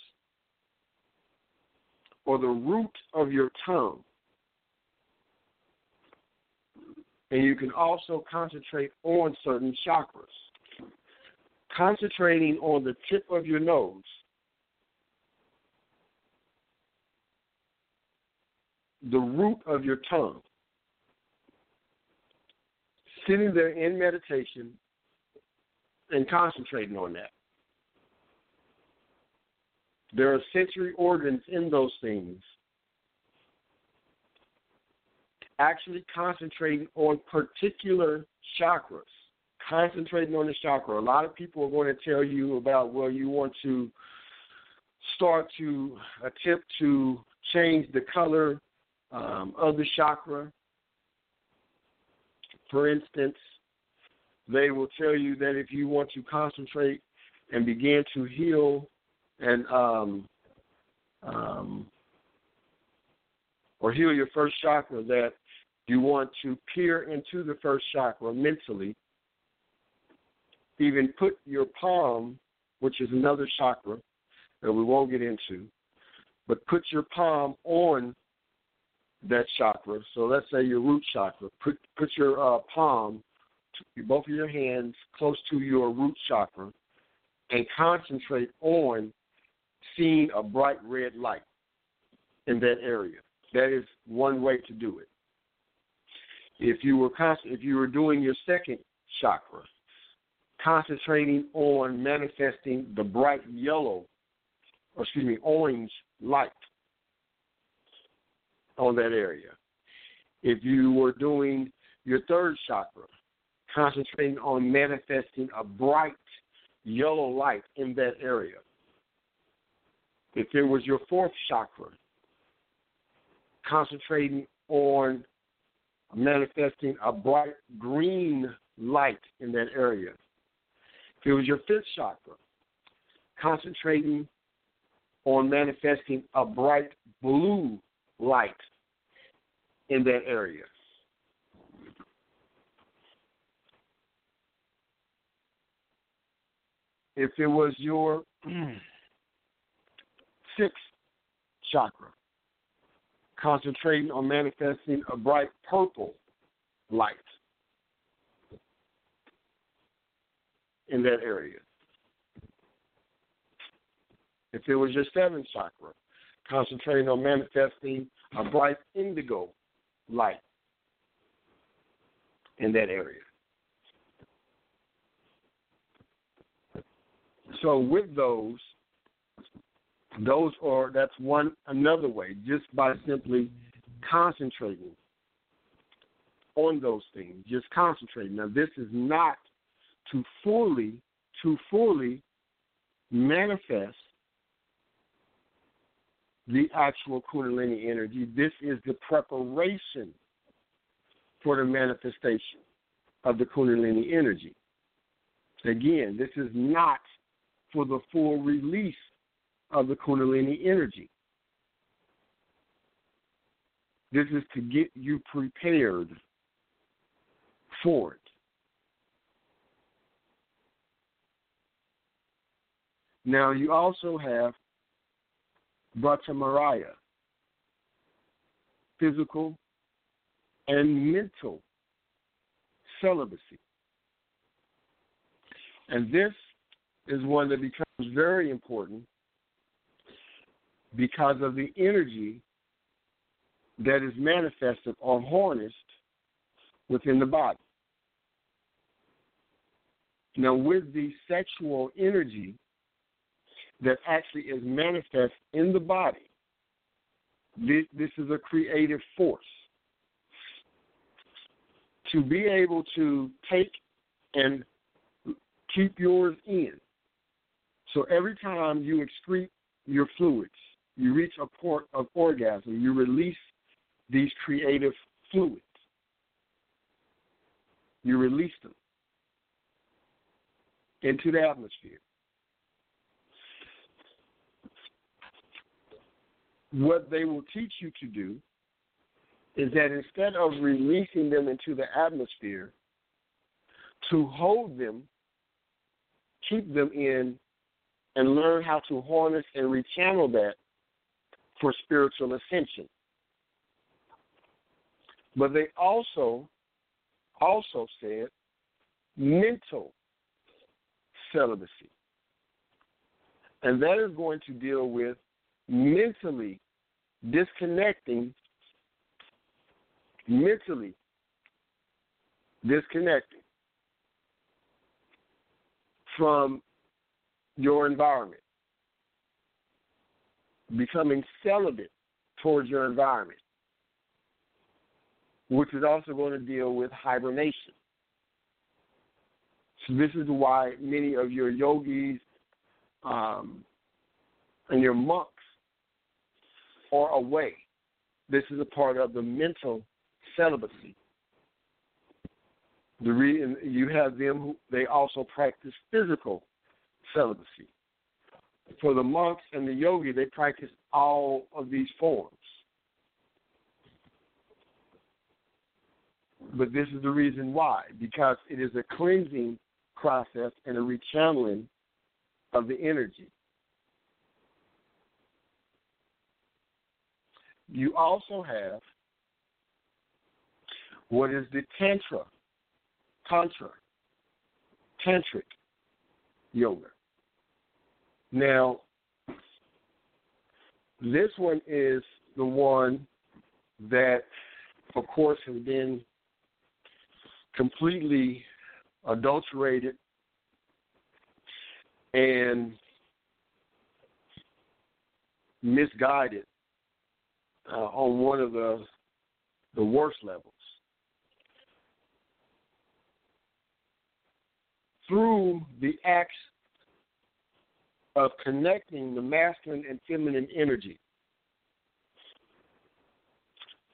or the root of your tongue, and you can also concentrate on certain chakras. Concentrating on the tip of your nose, the root of your tongue, sitting there in meditation and concentrating on that. There are sensory organs in those things actually concentrating on particular chakras, concentrating on the chakra. A lot of people are going to tell you about, well, you want to start to attempt to change the color um, of the chakra. For instance, they will tell you that if you want to concentrate and begin to heal and um, um, or heal your first chakra, that you want to peer into the first chakra mentally. Even put your palm, which is another chakra that we won't get into, but put your palm on that chakra. So let's say your root chakra. Put put your uh, palm, both of your hands, close to your root chakra, and concentrate on seeing a bright red light in that area. That is one way to do it. If you were if you were doing your second chakra, concentrating on manifesting the bright yellow, or excuse me, orange light on that area. If you were doing your third chakra, concentrating on manifesting a bright yellow light in that area. If it was your fourth chakra, concentrating on manifesting a bright green light in that area. If it was your fifth chakra, concentrating on manifesting a bright blue light in that area. if it was your sixth chakra, concentrating on manifesting a bright purple light in that area. If it was your seventh chakra, concentrating on manifesting a bright indigo light in that area. So with those, those are that's one another way, just by simply concentrating on those things, just concentrating. Now this is not to fully to fully manifest the actual Kundalini energy. This is the preparation for the manifestation of the Kundalini energy. Again, this is not for the full release of the Kundalini energy. This is to get you prepared for it. Now, you also have Brahmacharya, physical and mental celibacy. And this is one that becomes very important because of the energy that is manifested or harnessed within the body. Now, with the sexual energy that actually is manifest in the body, this, this is a creative force. To be able to take and keep yours in so every time you excrete your fluids, you reach a point of orgasm, you release these creative fluids. You release them into the atmosphere. What they will teach you to do is that instead of releasing them into the atmosphere, to hold them, keep them in and learn how to harness and rechannel that for spiritual ascension. But they also also said mental celibacy. And that is going to deal with mentally disconnecting mentally disconnecting from your environment, becoming celibate towards your environment, which is also going to deal with hibernation. So this is why many of your yogis um, and your monks are away. This is a part of the mental celibacy. The reason you have them who they also practice physical celibacy. For the monks and the yogi, they practice all of these forms. But this is the reason why, because it is a cleansing process and a rechanneling of the energy. You also have what is the Tantra, Tantra, Tantric yoga. Now, this one is the one that, of course, has been completely adulterated and misguided uh, on one of the the worst levels. Through the acts of connecting the masculine and feminine energy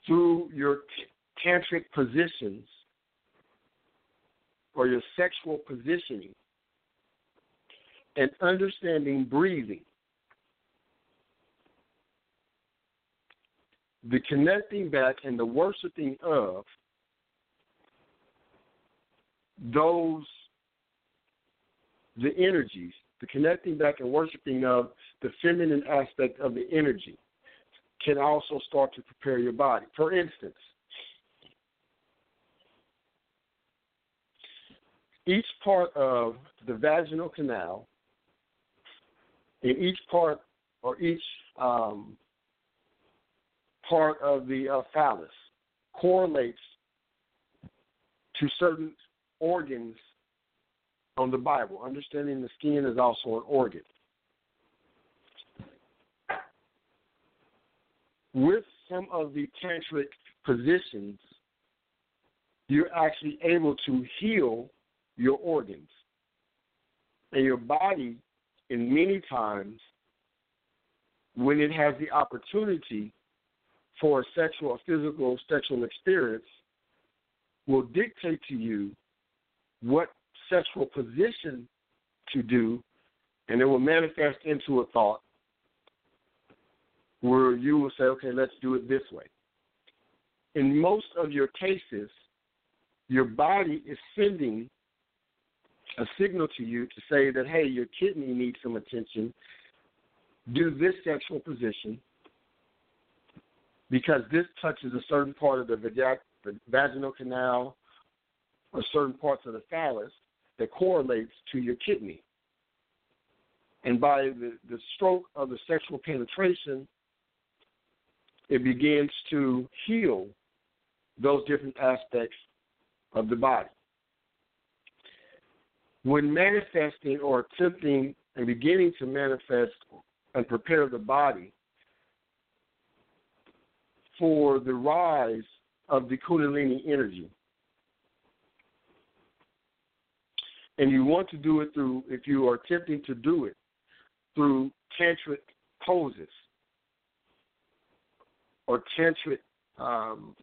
through your tantric positions or your sexual positioning and understanding breathing. The connecting back and the worshiping of those the energies the connecting back and worshiping of the feminine aspect of the energy can also start to prepare your body. For instance, each part of the vaginal canal, in each part or each um, part of the uh, phallus correlates to certain organs on the Bible. Understanding the skin is also an organ. With some of the tantric positions, you're actually able to heal your organs. And your body, in many times, when it has the opportunity for a sexual or physical sexual experience, will dictate to you what sexual position to do, and it will manifest into a thought where you will say, okay, let's do it this way. In most of your cases, your body is sending a signal to you to say that, hey, your kidney needs some attention. Do this sexual position because this touches a certain part of the, vaginal canal or certain parts of the phallus that correlates to your kidney. And by the, the stroke of the sexual penetration, it begins to heal those different aspects of the body. When manifesting or attempting and beginning to manifest and prepare the body for the rise of the Kundalini energy, and you want to do it through, if you are attempting to do it through tantric poses or tantric um,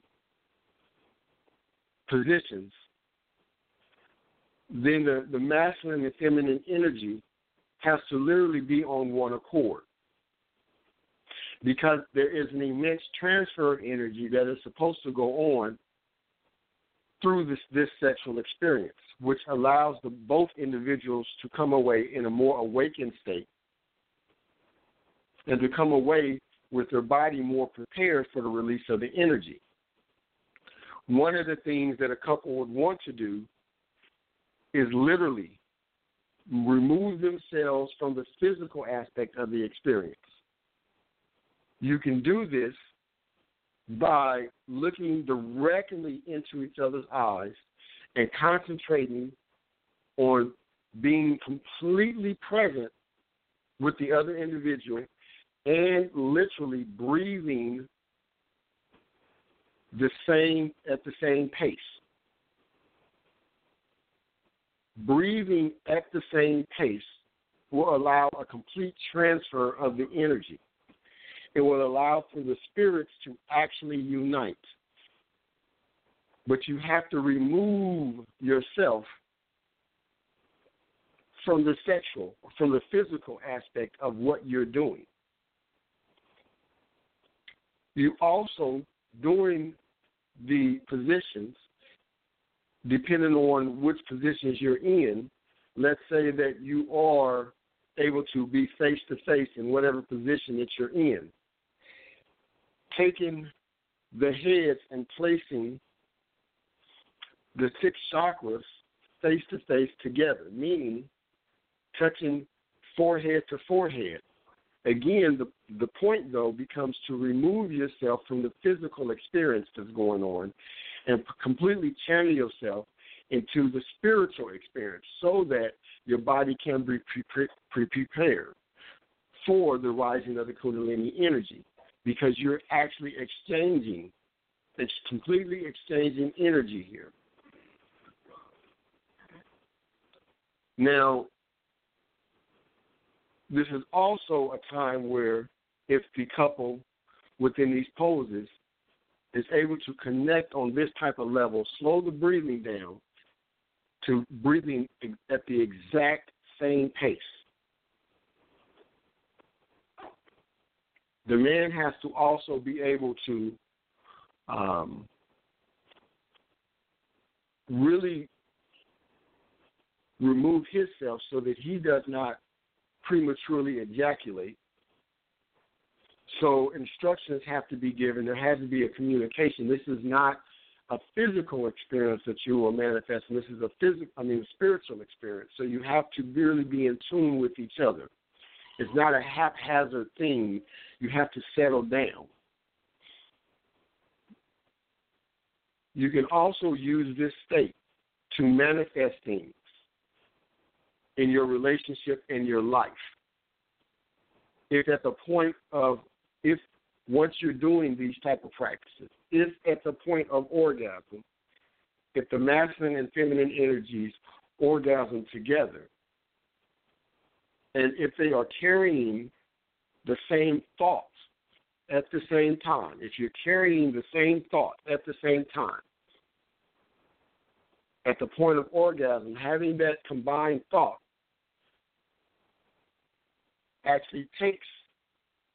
positions, then the, the masculine and feminine energy has to literally be on one accord. Because there is an immense transfer of energy that is supposed to go on through this, this sexual experience, which allows the, both individuals to come away in a more awakened state and to come away with their body more prepared for the release of the energy. One of the things that a couple would want to do is literally remove themselves from the physical aspect of the experience. You can do this by looking directly into each other's eyes and concentrating on being completely present with the other individual and literally breathing the same at the same pace. Breathing at the same pace will allow a complete transfer of the energy it will allow for the spirits to actually unite. But you have to remove yourself from the sexual, from the physical aspect of what you're doing. You also, during the positions, depending on which positions you're in, let's say that you are able to be face to face in whatever position that you're in taking the heads and placing the six chakras face to face together, meaning touching forehead to forehead. Again, the the point though becomes to remove yourself from the physical experience that's going on and completely channel yourself into the spiritual experience so that your body can be pre- pre- prepared for the rising of the Kundalini energy because you're actually exchanging, it's completely exchanging energy here. Now, this is also a time where if the couple within these poses is able to connect on this type of level, slow the breathing down to breathing at the exact same pace. The man has to also be able to um, really remove himself so that he does not prematurely ejaculate. So instructions have to be given. There has to be a communication. This is not a physical experience that you will manifest. This is a physical, I mean, a spiritual experience. So you have to really be in tune with each other. It's not a haphazard thing. You have to settle down. You can also use this state to manifest things in your relationship and your life. If at the point of if once you're doing these type of practices, if at the point of orgasm, if the masculine and feminine energies orgasm together, and if they are carrying the same thoughts at the same time, if you're carrying the same thought at the same time, at the point of orgasm, having that combined thought actually takes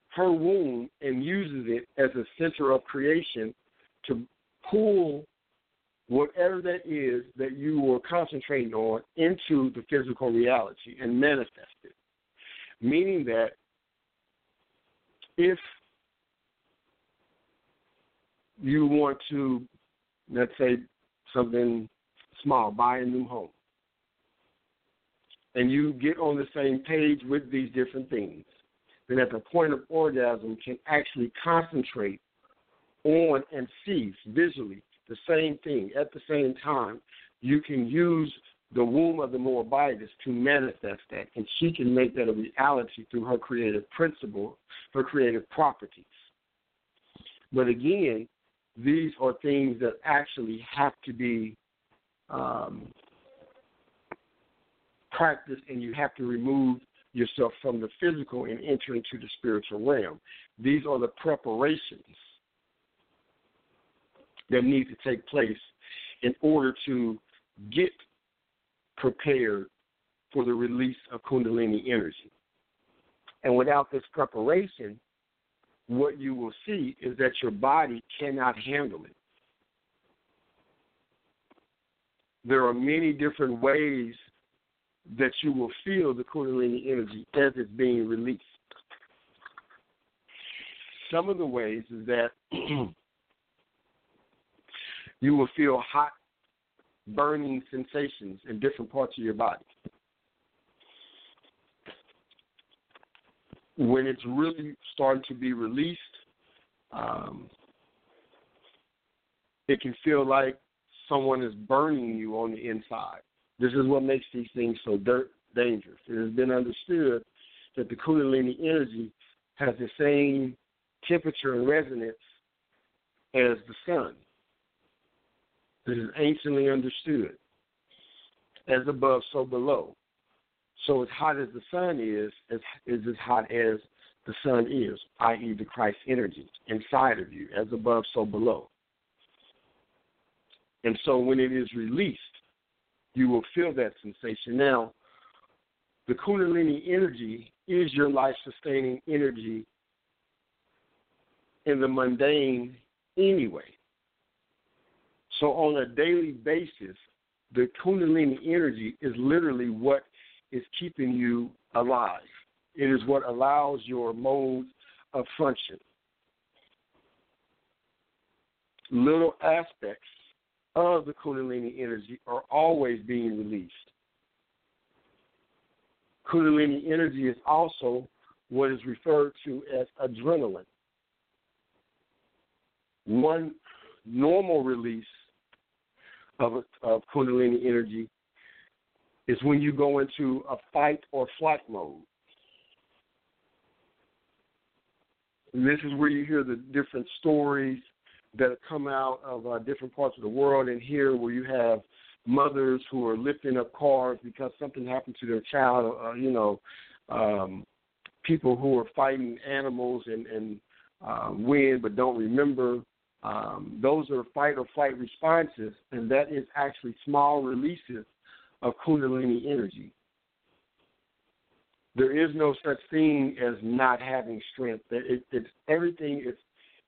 her womb and uses it as a center of creation to pull whatever that is that you were concentrating on into the physical reality and manifest it. Meaning that if you want to, let's say, something small, buy a new home, and you get on the same page with these different things, then at the point of orgasm can actually concentrate on and see visually the same thing at the same time. You can use the womb of the Moabitess to manifest that, and she can make that a reality through her creative principle, her creative properties. But again, these are things that actually have to be um, practiced, and you have to remove yourself from the physical and enter into the spiritual realm. These are the preparations that need to take place in order to get prepared for the release of Kundalini energy. And without this preparation, what you will see is that your body cannot handle it. There are many different ways that you will feel the Kundalini energy as it's being released. Some of the ways is that you will feel hot, burning sensations in different parts of your body. When it's really starting to be released, um, it can feel like someone is burning you on the inside. This is what makes these things so dirt dangerous. It has been understood that the Kundalini energy has the same temperature and resonance as the sun. This is anciently understood. As above, so below. So as hot as the sun is, is, is as hot as the sun is, i.e., the Christ energy inside of you. As above, so below. And so when it is released, you will feel that sensation. Now, the Kundalini energy is your life sustaining energy in the mundane anyway. So, on a daily basis, the Kundalini energy is literally what is keeping you alive. It is what allows your mode of function. Little aspects of the Kundalini energy are always being released. Kundalini energy is also what is referred to as adrenaline. One normal release of, of Kundalini energy is when you go into a fight or flight mode. And this is where you hear the different stories that come out of uh, different parts of the world, and here where you have mothers who are lifting up cars because something happened to their child, uh, you know, um, people who are fighting animals and, and uh, win but don't remember. Um, those are fight or flight responses, and that is actually small releases of Kundalini energy. There is no such thing as not having strength. It, it, everything is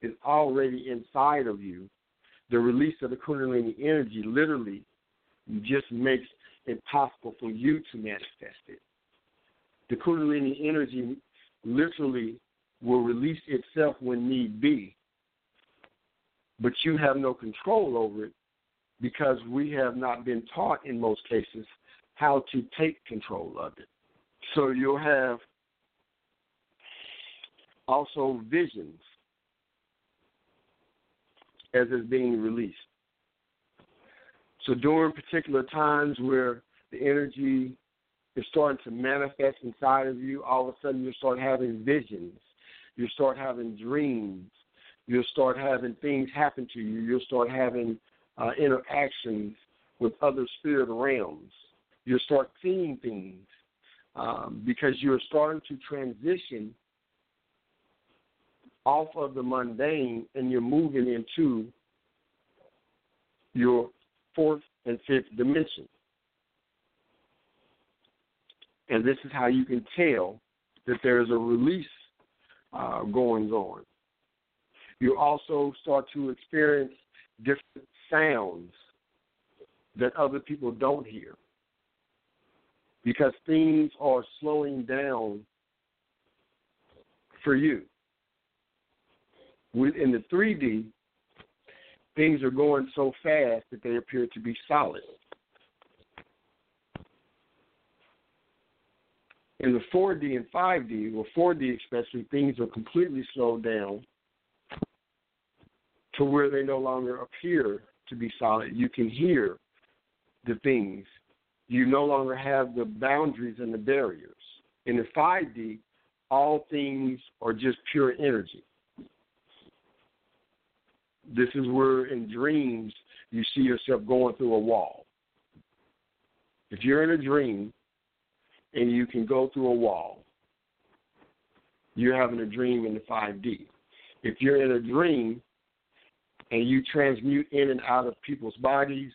is already inside of you, the release of the Kundalini energy literally just makes it possible for you to manifest it. The Kundalini energy literally will release itself when need be, but you have no control over it because we have not been taught in most cases how to take control of it. So you'll have also visions as it's being released. So during particular times where the energy is starting to manifest inside of you, all of a sudden you start having visions. You start having dreams. You'll start having things happen to you. You'll start having uh, interactions with other spirit realms. You'll start seeing things um, because you're starting to transition off of the mundane and you're moving into your fourth and fifth dimension. And this is how you can tell that there's a release uh, going on. You also start to experience different sounds that other people don't hear because things are slowing down for you. In the 3D, things are going so fast that they appear to be solid. In the 4D and 5D, or 4D especially, things are completely slowed down to where they no longer appear to be solid. You can hear the things. You no longer have the boundaries and the barriers. In the 5D, all things are just pure energy. This is where in dreams you see yourself going through a wall. If you're in a dream and you can go through a wall, you're having a dream in the 5D. If you're in a dream and you transmute in and out of people's bodies,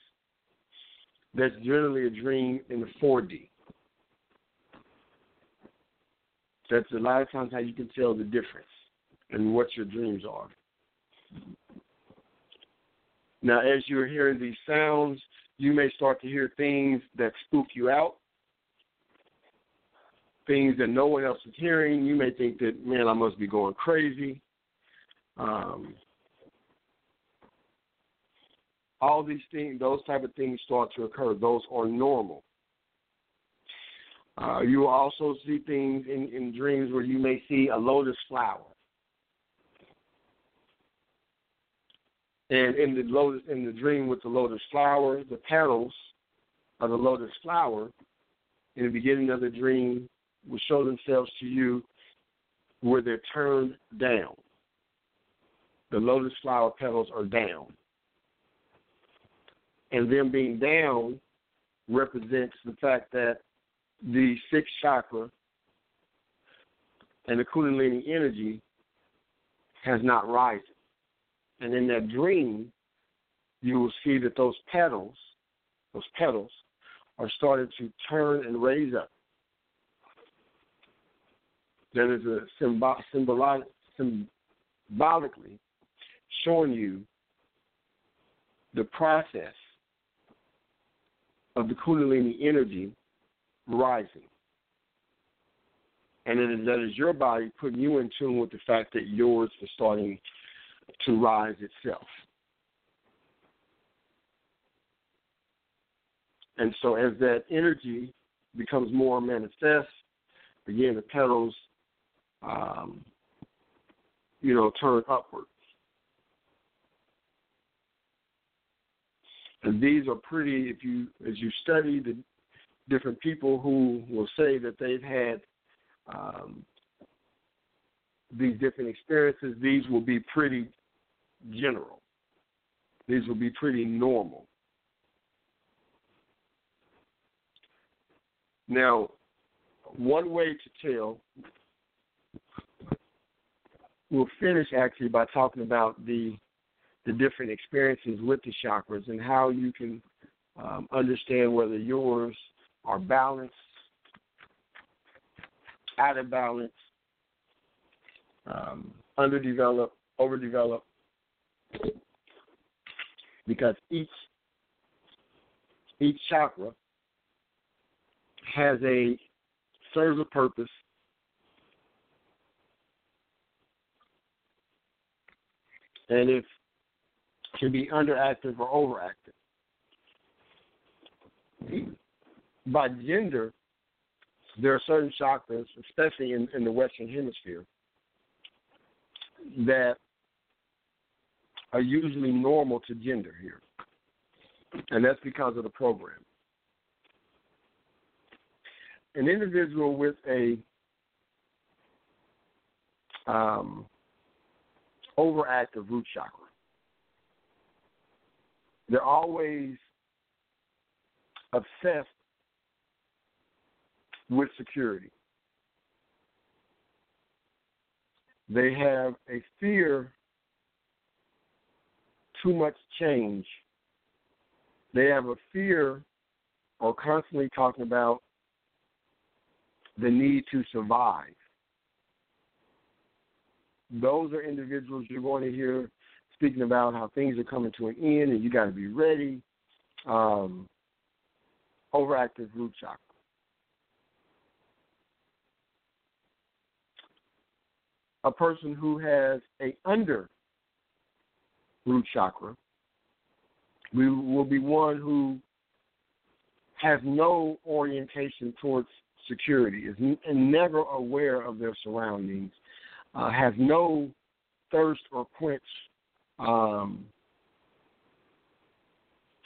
that's generally a dream in the 4D. That's a lot of times how you can tell the difference and what your dreams are. Now, as you're hearing these sounds, you may start to hear things that spook you out, things that no one else is hearing. You may think that, man, I must be going crazy. Um, all these things, those type of things start to occur. Those are normal. Uh, you will also see things in, in dreams where you may see a lotus flower. And in the lotus, in the dream with the lotus flower, the petals of the lotus flower, in the beginning of the dream, will show themselves to you where they're turned down. The lotus flower petals are down and them being down represents the fact that the sixth chakra and the Kundalini energy has not risen. And in that dream, you will see that those petals, those petals, are starting to turn and raise up. That is a symbol, symboli- symbolically showing you the process of the Kundalini energy rising. And that is your body putting you in tune with the fact that yours is starting to rise itself. And so as that energy becomes more manifest, again, the petals, um, you know, turn upward. And these are pretty. If you as you study the different people who will say that they've had um, these different experiences, these will be pretty general. These will be pretty normal. Now, one way to tell, we'll finish actually by talking about the the different experiences with the chakras and how you can um, understand whether yours are balanced, out of balance, um, underdeveloped, overdeveloped, because each each chakra has a serves a purpose. And it can be underactive or overactive. By gender, there are certain chakras, especially in, in the Western Hemisphere, that are usually normal to gender here. And that's because of the program. An individual with a um, overactive root chakra, they're always obsessed with security. They have a fear too much change. They have a fear or constantly talking about the need to survive. Those are individuals you're going to hear speaking about how things are coming to an end and you got to be ready. Um, overactive root chakra. A person who has a under root chakra we will be one who has no orientation towards security, is n- never aware of their surroundings, uh, has no thirst or quench um,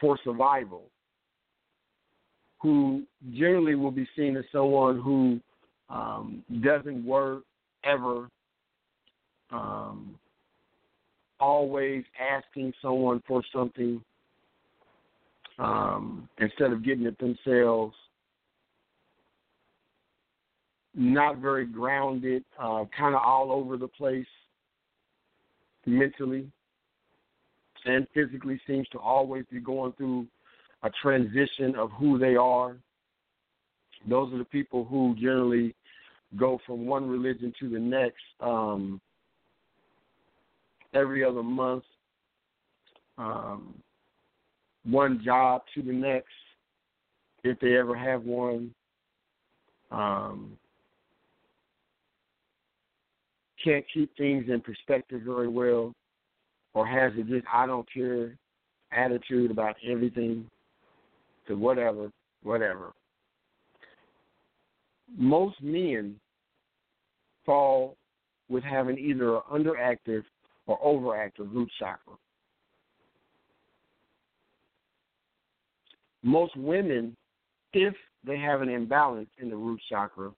for survival, who generally will be seen as someone who um, doesn't work ever, um, always asking someone for something um, instead of getting it themselves. Not very grounded, uh, kind of all over the place mentally and physically, seems to always be going through a transition of who they are. Those are the people who generally go from one religion to the next um, every other month. Um, one job to the next, if they ever have one. Um, can't keep things in perspective very well, or has a just I don't care attitude about everything, to whatever, whatever. Most men fall with having either an underactive or overactive root chakra. most women, if they have an imbalance in the root chakra,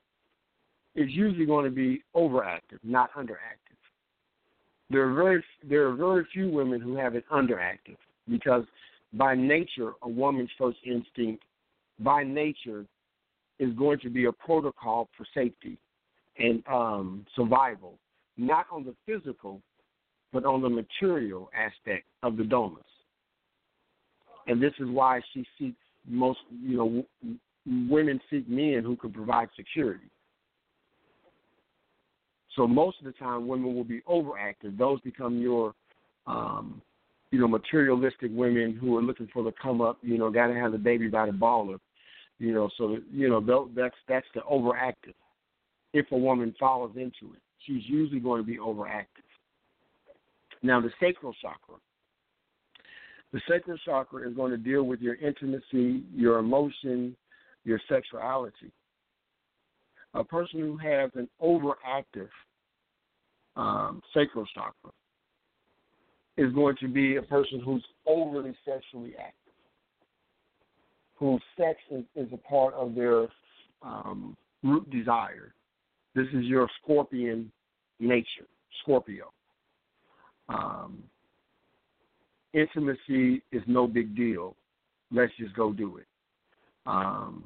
is usually going to be overactive, not underactive. There are very there are very few women who have it underactive because by nature a woman's first instinct by nature is going to be a protocol for safety and um, survival, not on the physical, but on the material aspect of the domus and this is why she seeks most. You know, women seek men who can provide security. So most of the time, women will be overactive. Those become your, um, you know, materialistic women who are looking for the come up. You know, got to have the baby by the baller. You know, so you know that's that's the overactive. If a woman falls into it, she's usually going to be overactive. Now, the sacral chakra the sacral chakra is going to deal with your intimacy, your emotion, your sexuality. A person who has an overactive um, sacral chakra is going to be a person who's overly sexually active, whose sex is, is a part of their um, root desire. This is your scorpion nature, Scorpio. Um, intimacy is no big deal. Let's just go do it. Um,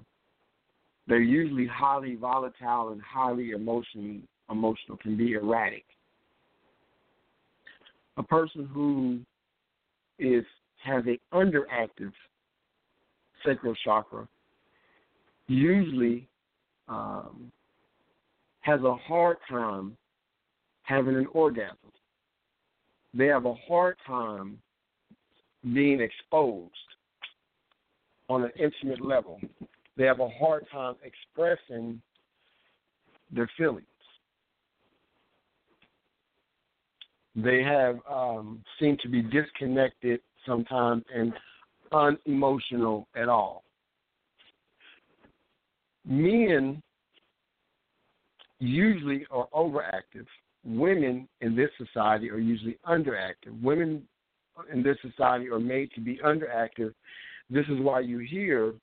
they're usually highly volatile and highly emotion, emotional, can be erratic. A person who is has a underactive sacral chakra usually um, has a hard time having an orgasm. They have a hard time being exposed on an intimate level. They have a hard time expressing their feelings. They have um, seem to be disconnected sometimes and unemotional at all. Men usually are overactive. Women in this society are usually underactive. Women in this society are made to be underactive. This is why you hear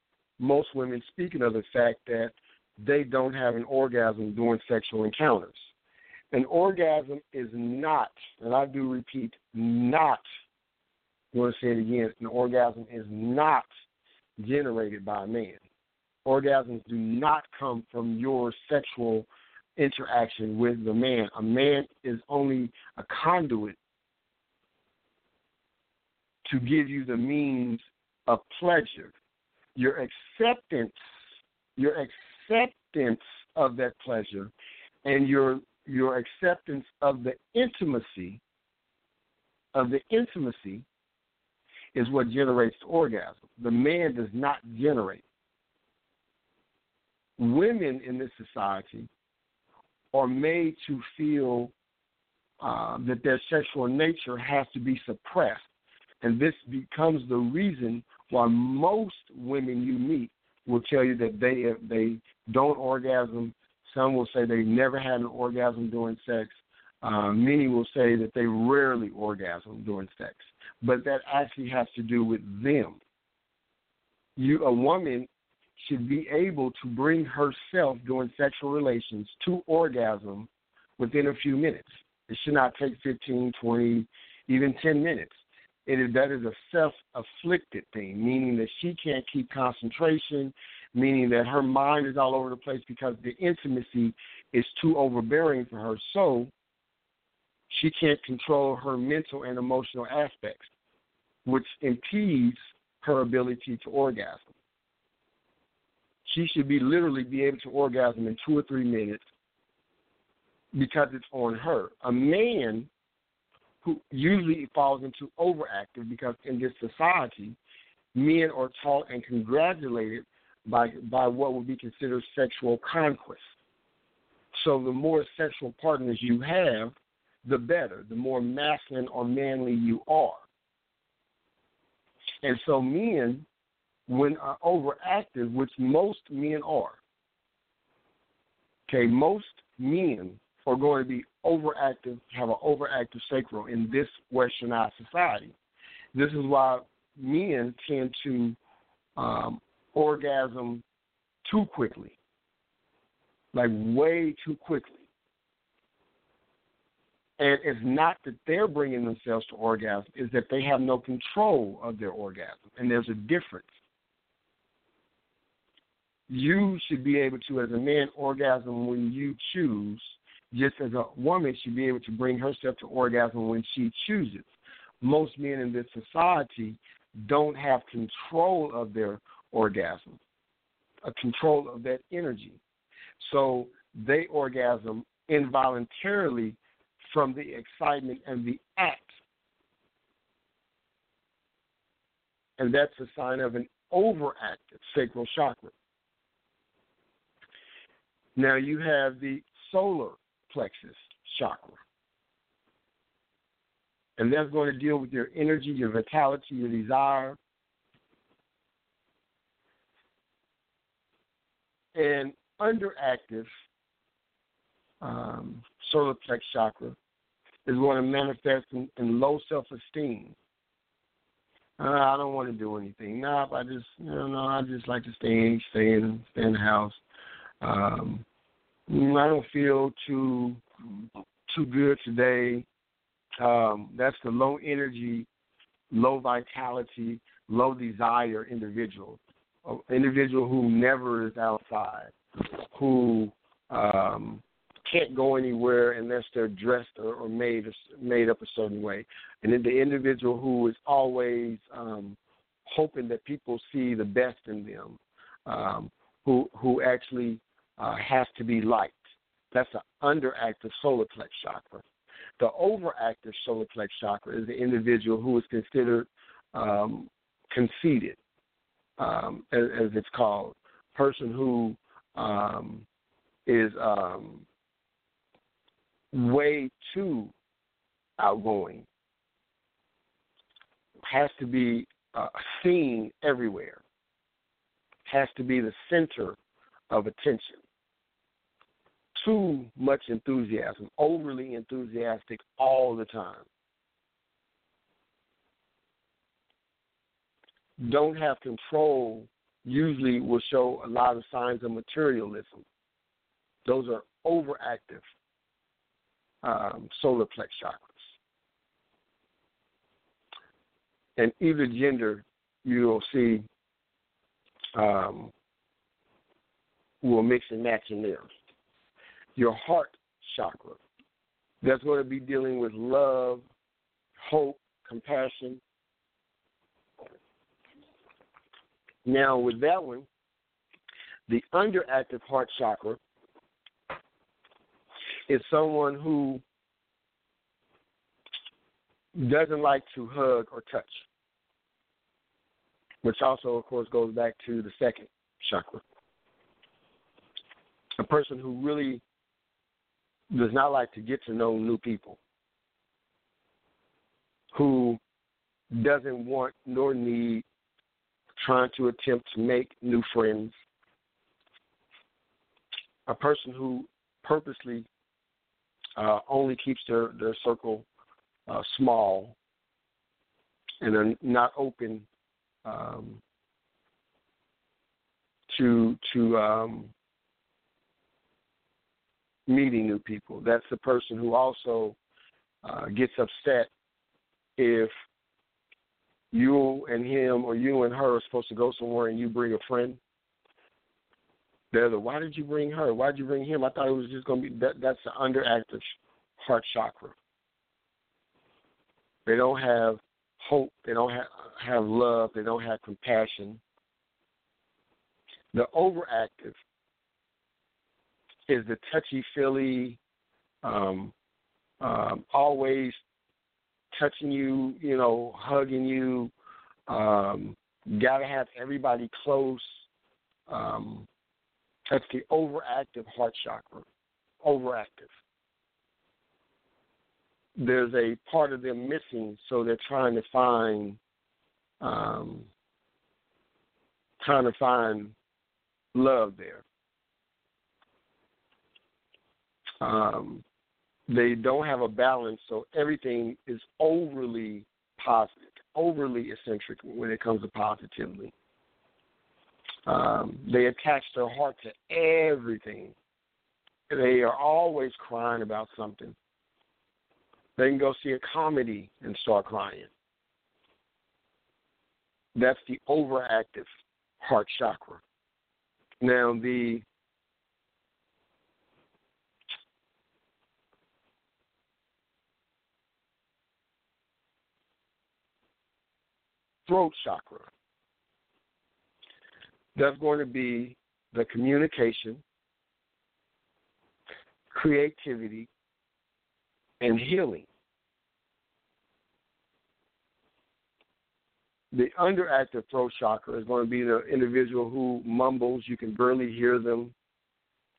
most women speaking of the fact that they don't have an orgasm during sexual encounters. An orgasm is not, and I do repeat, not, I want to say it again, an orgasm is not generated by a man. Orgasms do not come from your sexual interaction with the man. A man is only a conduit to give you the means of pleasure. Your acceptance, your acceptance of that pleasure, and your your acceptance of the intimacy of the intimacy is what generates the orgasm. The man does not generate. Women in this society are made to feel uh, that their sexual nature has to be suppressed. And this becomes the reason why most women you meet will tell you that they they don't orgasm. Some will say they never had an orgasm during sex. Uh, many will say that they rarely orgasm during sex, but that actually has to do with them. You, a woman, should be able to bring herself during sexual relations to orgasm within a few minutes. It should not take 15, 20, even 10 minutes. It is, that is a self afflicted thing, meaning that she can't keep concentration, meaning that her mind is all over the place because the intimacy is too overbearing for her. So she can't control her mental and emotional aspects, which impedes her ability to orgasm she should be literally be able to orgasm in two or three minutes because it's on her. A man who usually falls into overactive because in this society, men are taught and congratulated by by what would be considered sexual conquest. So the more sexual partners you have, the better. The more masculine or manly you are. And so men when are overactive, which most men are. Okay, most men are going to be overactive, have an overactive sacral in this westernized society. This is why men tend to um, orgasm too quickly, like way too quickly. And it's not that they're bringing themselves to orgasm, it's that they have no control of their orgasm. And there's a difference you should be able to, as a man, orgasm when you choose, just as a woman should be able to bring herself to orgasm when she chooses. Most men in this society don't have control of their orgasm, a control of that energy. So they orgasm involuntarily from the excitement and the act. And that's a sign of an overactive sacral chakra. Now you have the solar plexus chakra. And that's going to deal with your energy, your vitality, your desire. And underactive um, solar plex chakra is going to manifest in, in low self esteem. Uh, I don't want to do anything. No, I just you know, no, I just like to stay in, stay in stay in the house. Um, I don't feel too too good today. Um, that's the low energy, low vitality, low desire individual. An individual who never is outside, who um, can't go anywhere unless they're dressed or, or made made up a certain way, and then the individual who is always um, hoping that people see the best in them, um, who who actually uh, has to be liked. That's an underactive solar plex chakra. The overactive solar plex chakra is the individual who is considered um, conceited, um, as, as, it's called, person who um, is um, way too outgoing. Has to be uh, seen everywhere. Has to be the center of attention. Too much enthusiasm, overly enthusiastic all the time. Don't have control usually will show a lot of signs of materialism. Those are overactive um, solar plex chakras. And either gender, you will see um, will mix and match in there. Your heart chakra, that's going to be dealing with love, hope, compassion. Now, with that one, the underactive heart chakra is someone who doesn't like to hug or touch, which also, of course, goes back to the second chakra. A person who really does not like to get to know new people, who doesn't want nor need trying to attempt to make new friends, a person who purposely uh, only keeps their, their circle uh, small and are not open um, to to um, meeting new people. That's the person who also uh, gets upset if you and him or you and her are supposed to go somewhere and you bring a friend. They're the why did you bring her? Why did you bring him? I thought it was just going to be that. That's the underactive heart chakra. They don't have hope. They don't have have love. They don't have compassion. The overactive is the touchy feely, um, um, always touching you, you know, hugging you. Um, Got to have everybody close. Um, that's the overactive heart chakra. Overactive. There's a part of them missing, so they're trying to find, um, trying to find love there. Um, they don't have a balance, so everything is overly positive, overly eccentric when it comes to positivity. Um, they attach their heart to everything. They are always crying about something. They can go see a comedy and start crying. That's the overactive heart chakra. Now, the throat chakra. That's going to be the communication, creativity, and healing. The underactive throat chakra is going to be the individual who mumbles. You can barely hear them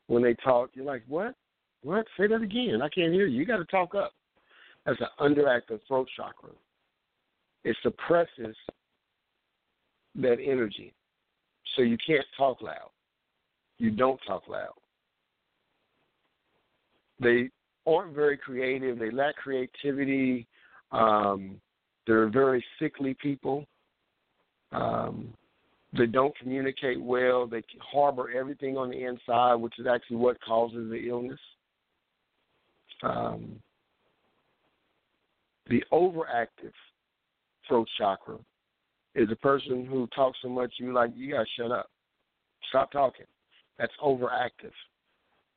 when they talk. You're like, what? What? Say that again. I can't hear you. You got to talk up. That's an underactive throat chakra. It suppresses that energy. So you can't talk loud. You don't talk loud. They aren't very creative. They lack creativity. Um, they're very sickly people. Um, they don't communicate well. They harbor everything on the inside, which is actually what causes the illness. Um, the overactive throat chakra is a person who talks so much you like you gotta shut up. Stop talking. That's overactive.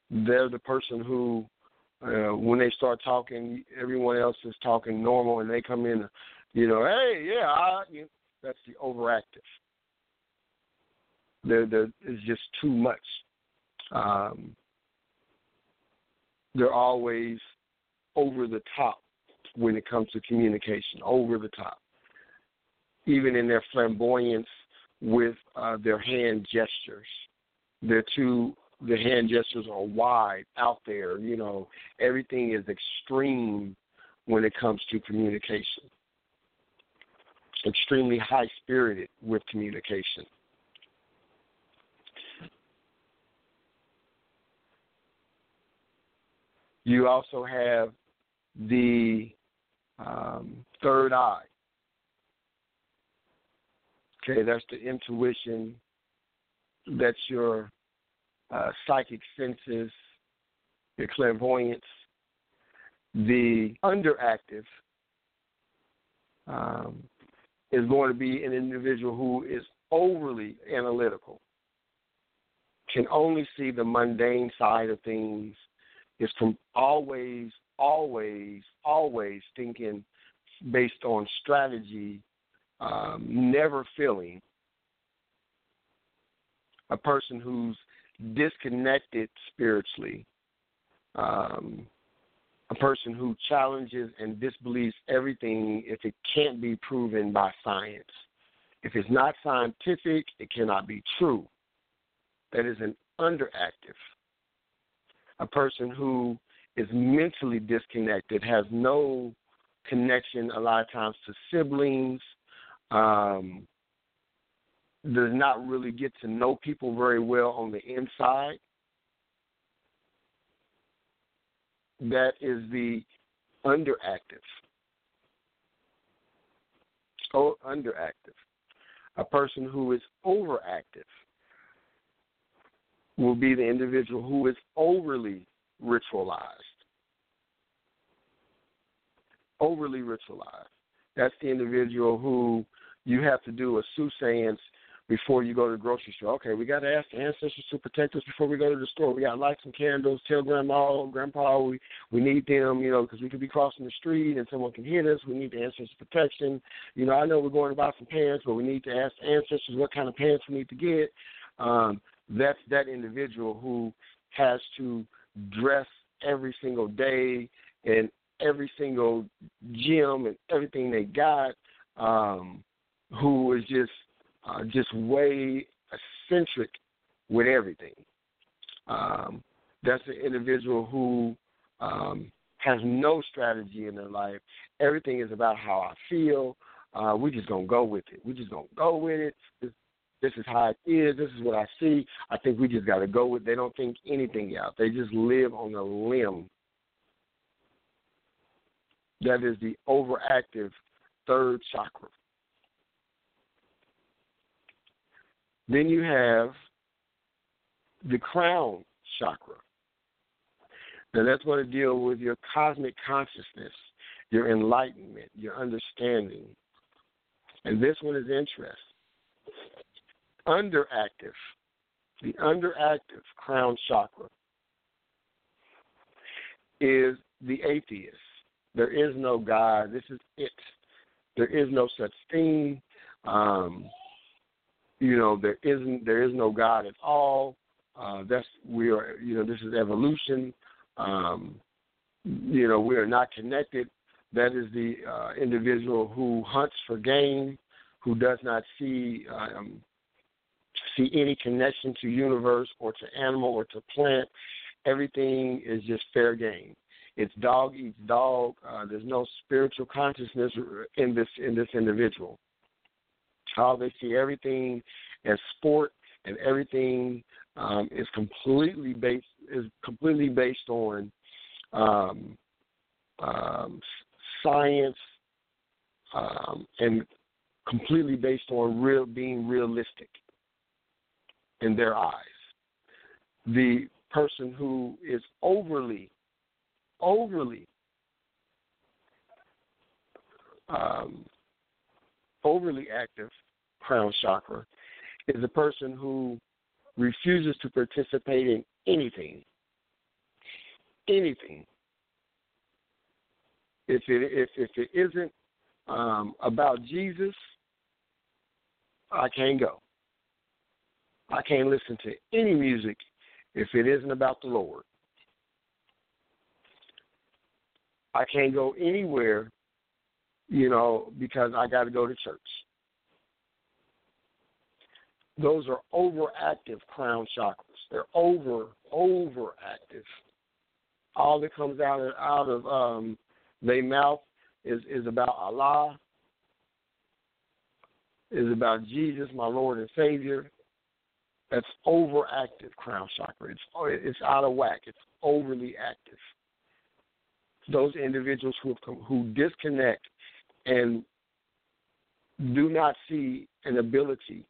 They're the person who uh, when they start talking, everyone else is talking normal, and they come in, you know, hey, yeah, I, you know, that's the overactive. There, there is just too much. Um, they're always over the top when it comes to communication, over the top even in their flamboyance with uh, their hand gestures. They're too the hand gestures are wide out there. You know, everything is extreme when it comes to communication. Extremely high spirited with communication. You also have the um, third eye. Okay, that's the intuition. That's your uh, psychic senses, your clairvoyance. The underactive um, is going to be an individual who is overly analytical, can only see the mundane side of things, is from always, always, always thinking based on strategy, um, never feeling. A person who's disconnected spiritually, um, a person who challenges and disbelieves everything if it can't be proven by science. If it's not scientific, it cannot be true. That is an underactive a person who is mentally disconnected, has no connection a lot of times to siblings, um, does not really get to know people very well on the inside. That is the underactive. Oh, underactive. A person who is overactive will be the individual who is overly ritualized. Overly ritualized. That's the individual who you have to do a soothsayance before you go to the grocery store. Okay, we got to ask the ancestors to protect us before we go to the store. We got to light some candles, tell grandma, grandpa, we we need them, you know, because we could be crossing the street and someone can hit us. We need the ancestors protection. You know, I know we're going to buy some pants, but we need to ask the ancestors what kind of pants we need to get. Um, that's that individual who has to dress every single day and every single gym and everything they got, um, who is just uh, just way eccentric with everything. Um, that's an individual who um, has no strategy in their life. Everything is about how I feel. Uh, we just gonna go with it. We're just gonna go with it. This this is how it is. This is what I see. I think we just got to go with. They don't think anything out. They just live on a limb. That is the overactive third chakra. Then you have the crown chakra. Now that's going to deal with your cosmic consciousness, your enlightenment, your understanding. And this one is interest underactive, the underactive crown chakra is the atheist. There is no God. This is it. There is no such thing. Um, you know, there isn't. There is no God at all. Uh, that's we are. You know, this is evolution. Um, you know, we are not connected. That is the uh, individual who hunts for game, who does not see um, see any connection to universe or to animal or to plant. Everything is just fair game. It's dog eats dog. Uh, there's no spiritual consciousness in this in this individual. How they see everything as sport and everything um, is completely based is completely based on um, um, science um, and completely based on real being realistic in their eyes. The person who is overly, overly, um, overly active crown chakra is a person who refuses to participate in anything. Anything. If it if if it isn't um, about Jesus, I can't go. I can't listen to any music if it isn't about the Lord. I can't go anywhere, you know, because I got to go to church. Those are overactive crown chakras. They're over overactive. All that comes out of out of um, their mouth is is about Allah, is about Jesus, my Lord and Savior. That's overactive crown chakra. It's it's out of whack. It's overly active. Those individuals who who disconnect and do not see an ability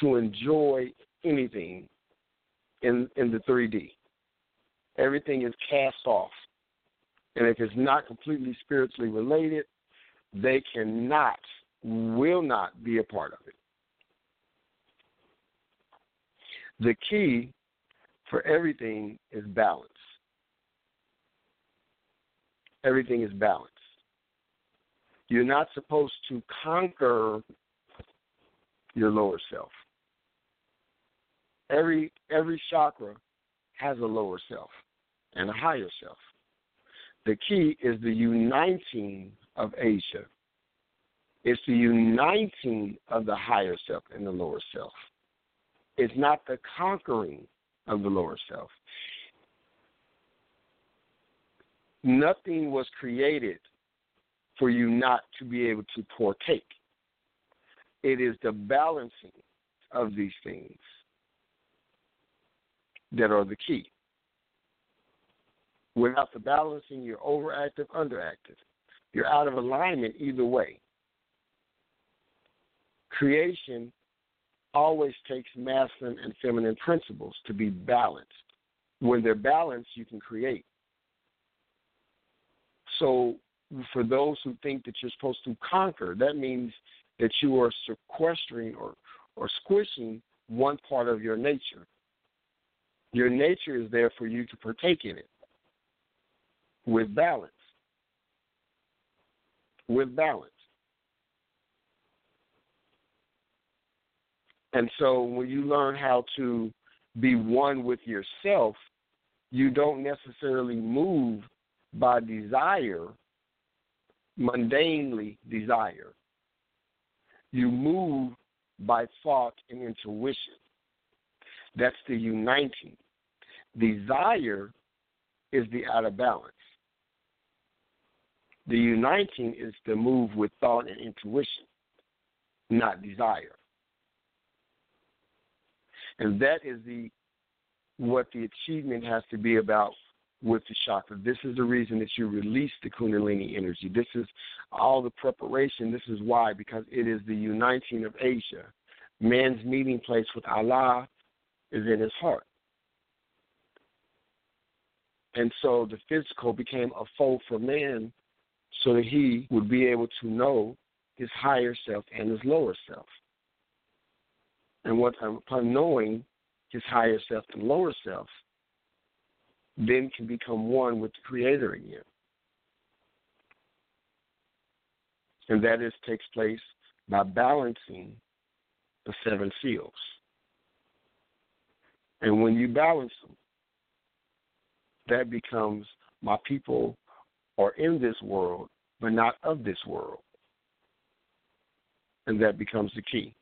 to enjoy anything in in the 3D. Everything is cast off. And if it's not completely spiritually related, they cannot, will not be a part of it. The key for everything is balance. Everything is balance. You're not supposed to conquer your lower self. Every every chakra has a lower self and a higher self. The key is the uniting of Asia. It's the uniting of the higher self and the lower self. It's not the conquering of the lower self. Nothing was created for you not to be able to partake. It is the balancing of these things that are the key. Without the balancing, you're overactive, underactive. You're out of alignment either way. Creation always takes masculine and feminine principles to be balanced. When they're balanced, you can create. So, for those who think that you're supposed to conquer, that means that you are sequestering or, or squishing one part of your nature. Your nature is there for you to partake in it with balance. With balance. And so when you learn how to be one with yourself, you don't necessarily move by desire, mundanely desire. You move by thought and intuition. That's the uniting. Desire is the out of balance. The uniting is the move with thought and intuition, not desire. And that is the what the achievement has to be about with the chakra. This is the reason that you release the Kundalini energy. This is all the preparation. This is why, because it is the uniting of Asia. Man's meeting place with Allah is in his heart. And so the physical became a foe for man so that he would be able to know his higher self and his lower self. And what uh, upon knowing his higher self and lower self, then can become one with the Creator again. And that is takes place by balancing the seven seals. And when you balance them, that becomes my people are in this world, but not of this world. And that becomes the key.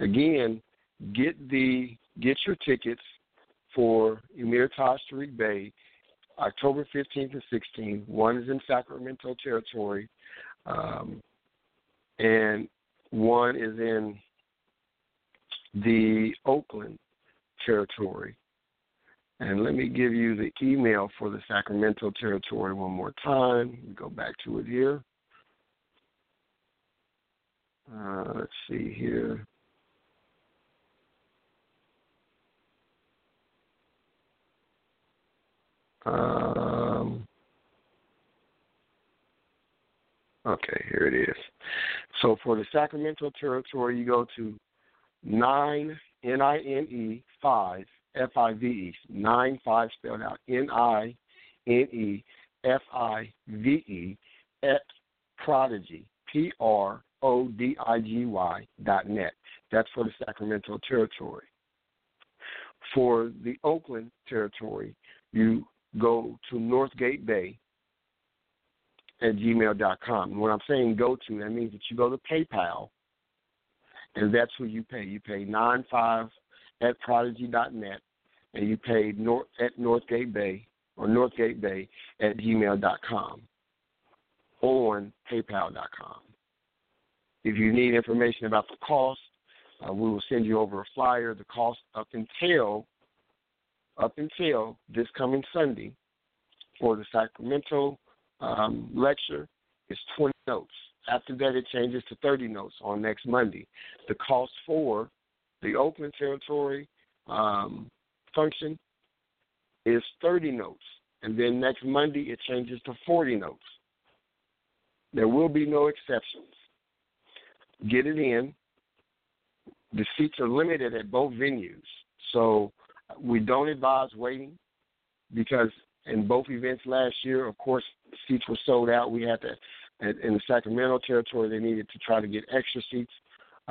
Again, get the get your tickets for Emir Taj Tariq Bey, October 15th and 16th. One is in Sacramento territory, um, and one is in the Oakland territory. And let me give you the email for the Sacramento territory one more time. Go back to it here. Uh, let's see here. Um, okay, here it is. So for the Sacramento territory, you go to nine N I N E five F I V E nine five spelled out N I N E F I V E at Prodigy P R O D I G Y dot net. That's for the Sacramento territory. For the Oakland territory, you go to Northgate Bey at gmail.com. And when I'm saying go to, that means that you go to PayPal, and that's who you pay. You pay nine five at prodigy.net, and you paid North, at Northgate Bey or Northgate Bey at gmail.com or on PayPal.com. If you need information about the cost, uh, we will send you over a flyer. The cost up until up until this coming Sunday for the Sacramento um, lecture is 20 notes. After that, it changes to 30 notes on next Monday. The cost for the Oakland territory um, function is 30 notes. And then next Monday, it changes to 40 notes. There will be no exceptions. Get it in. The seats are limited at both venues. So we don't advise waiting because in both events last year, of course, seats were sold out. We had to, in the Sacramento territory, they needed to try to get extra seats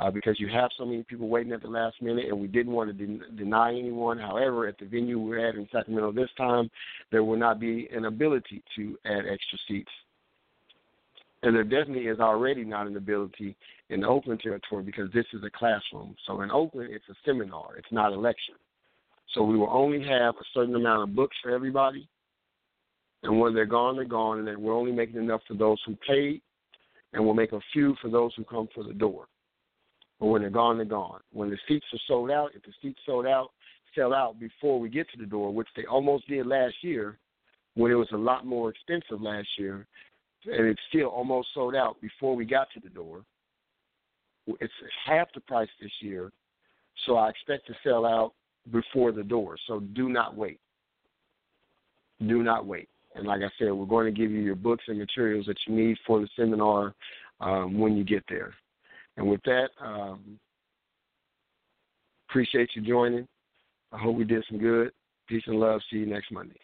uh, because you have so many people waiting at the last minute, and we didn't want to de- deny anyone. However, at the venue we're at in Sacramento this time, there will not be an ability to add extra seats. And there definitely is already not an ability in the Oakland territory because this is a classroom. So in Oakland, it's a seminar, it's not a lecture. So we will only have a certain amount of books for everybody. And when they're gone, they're gone, and then we're only making enough for those who paid, and we'll make a few for those who come for the door. But when they're gone, they're gone. When the seats are sold out, if the seats sold out, sell out before we get to the door, which they almost did last year, when it was a lot more expensive last year, and it's still almost sold out before we got to the door. It's half the price this year, so I expect to sell out before the door. So do not wait. Do not wait. And like I said, we're going to give you your books and materials that you need for the seminar um, when you get there. And with that, um, appreciate you joining. I hope we did some good. Peace and love. See you next Monday.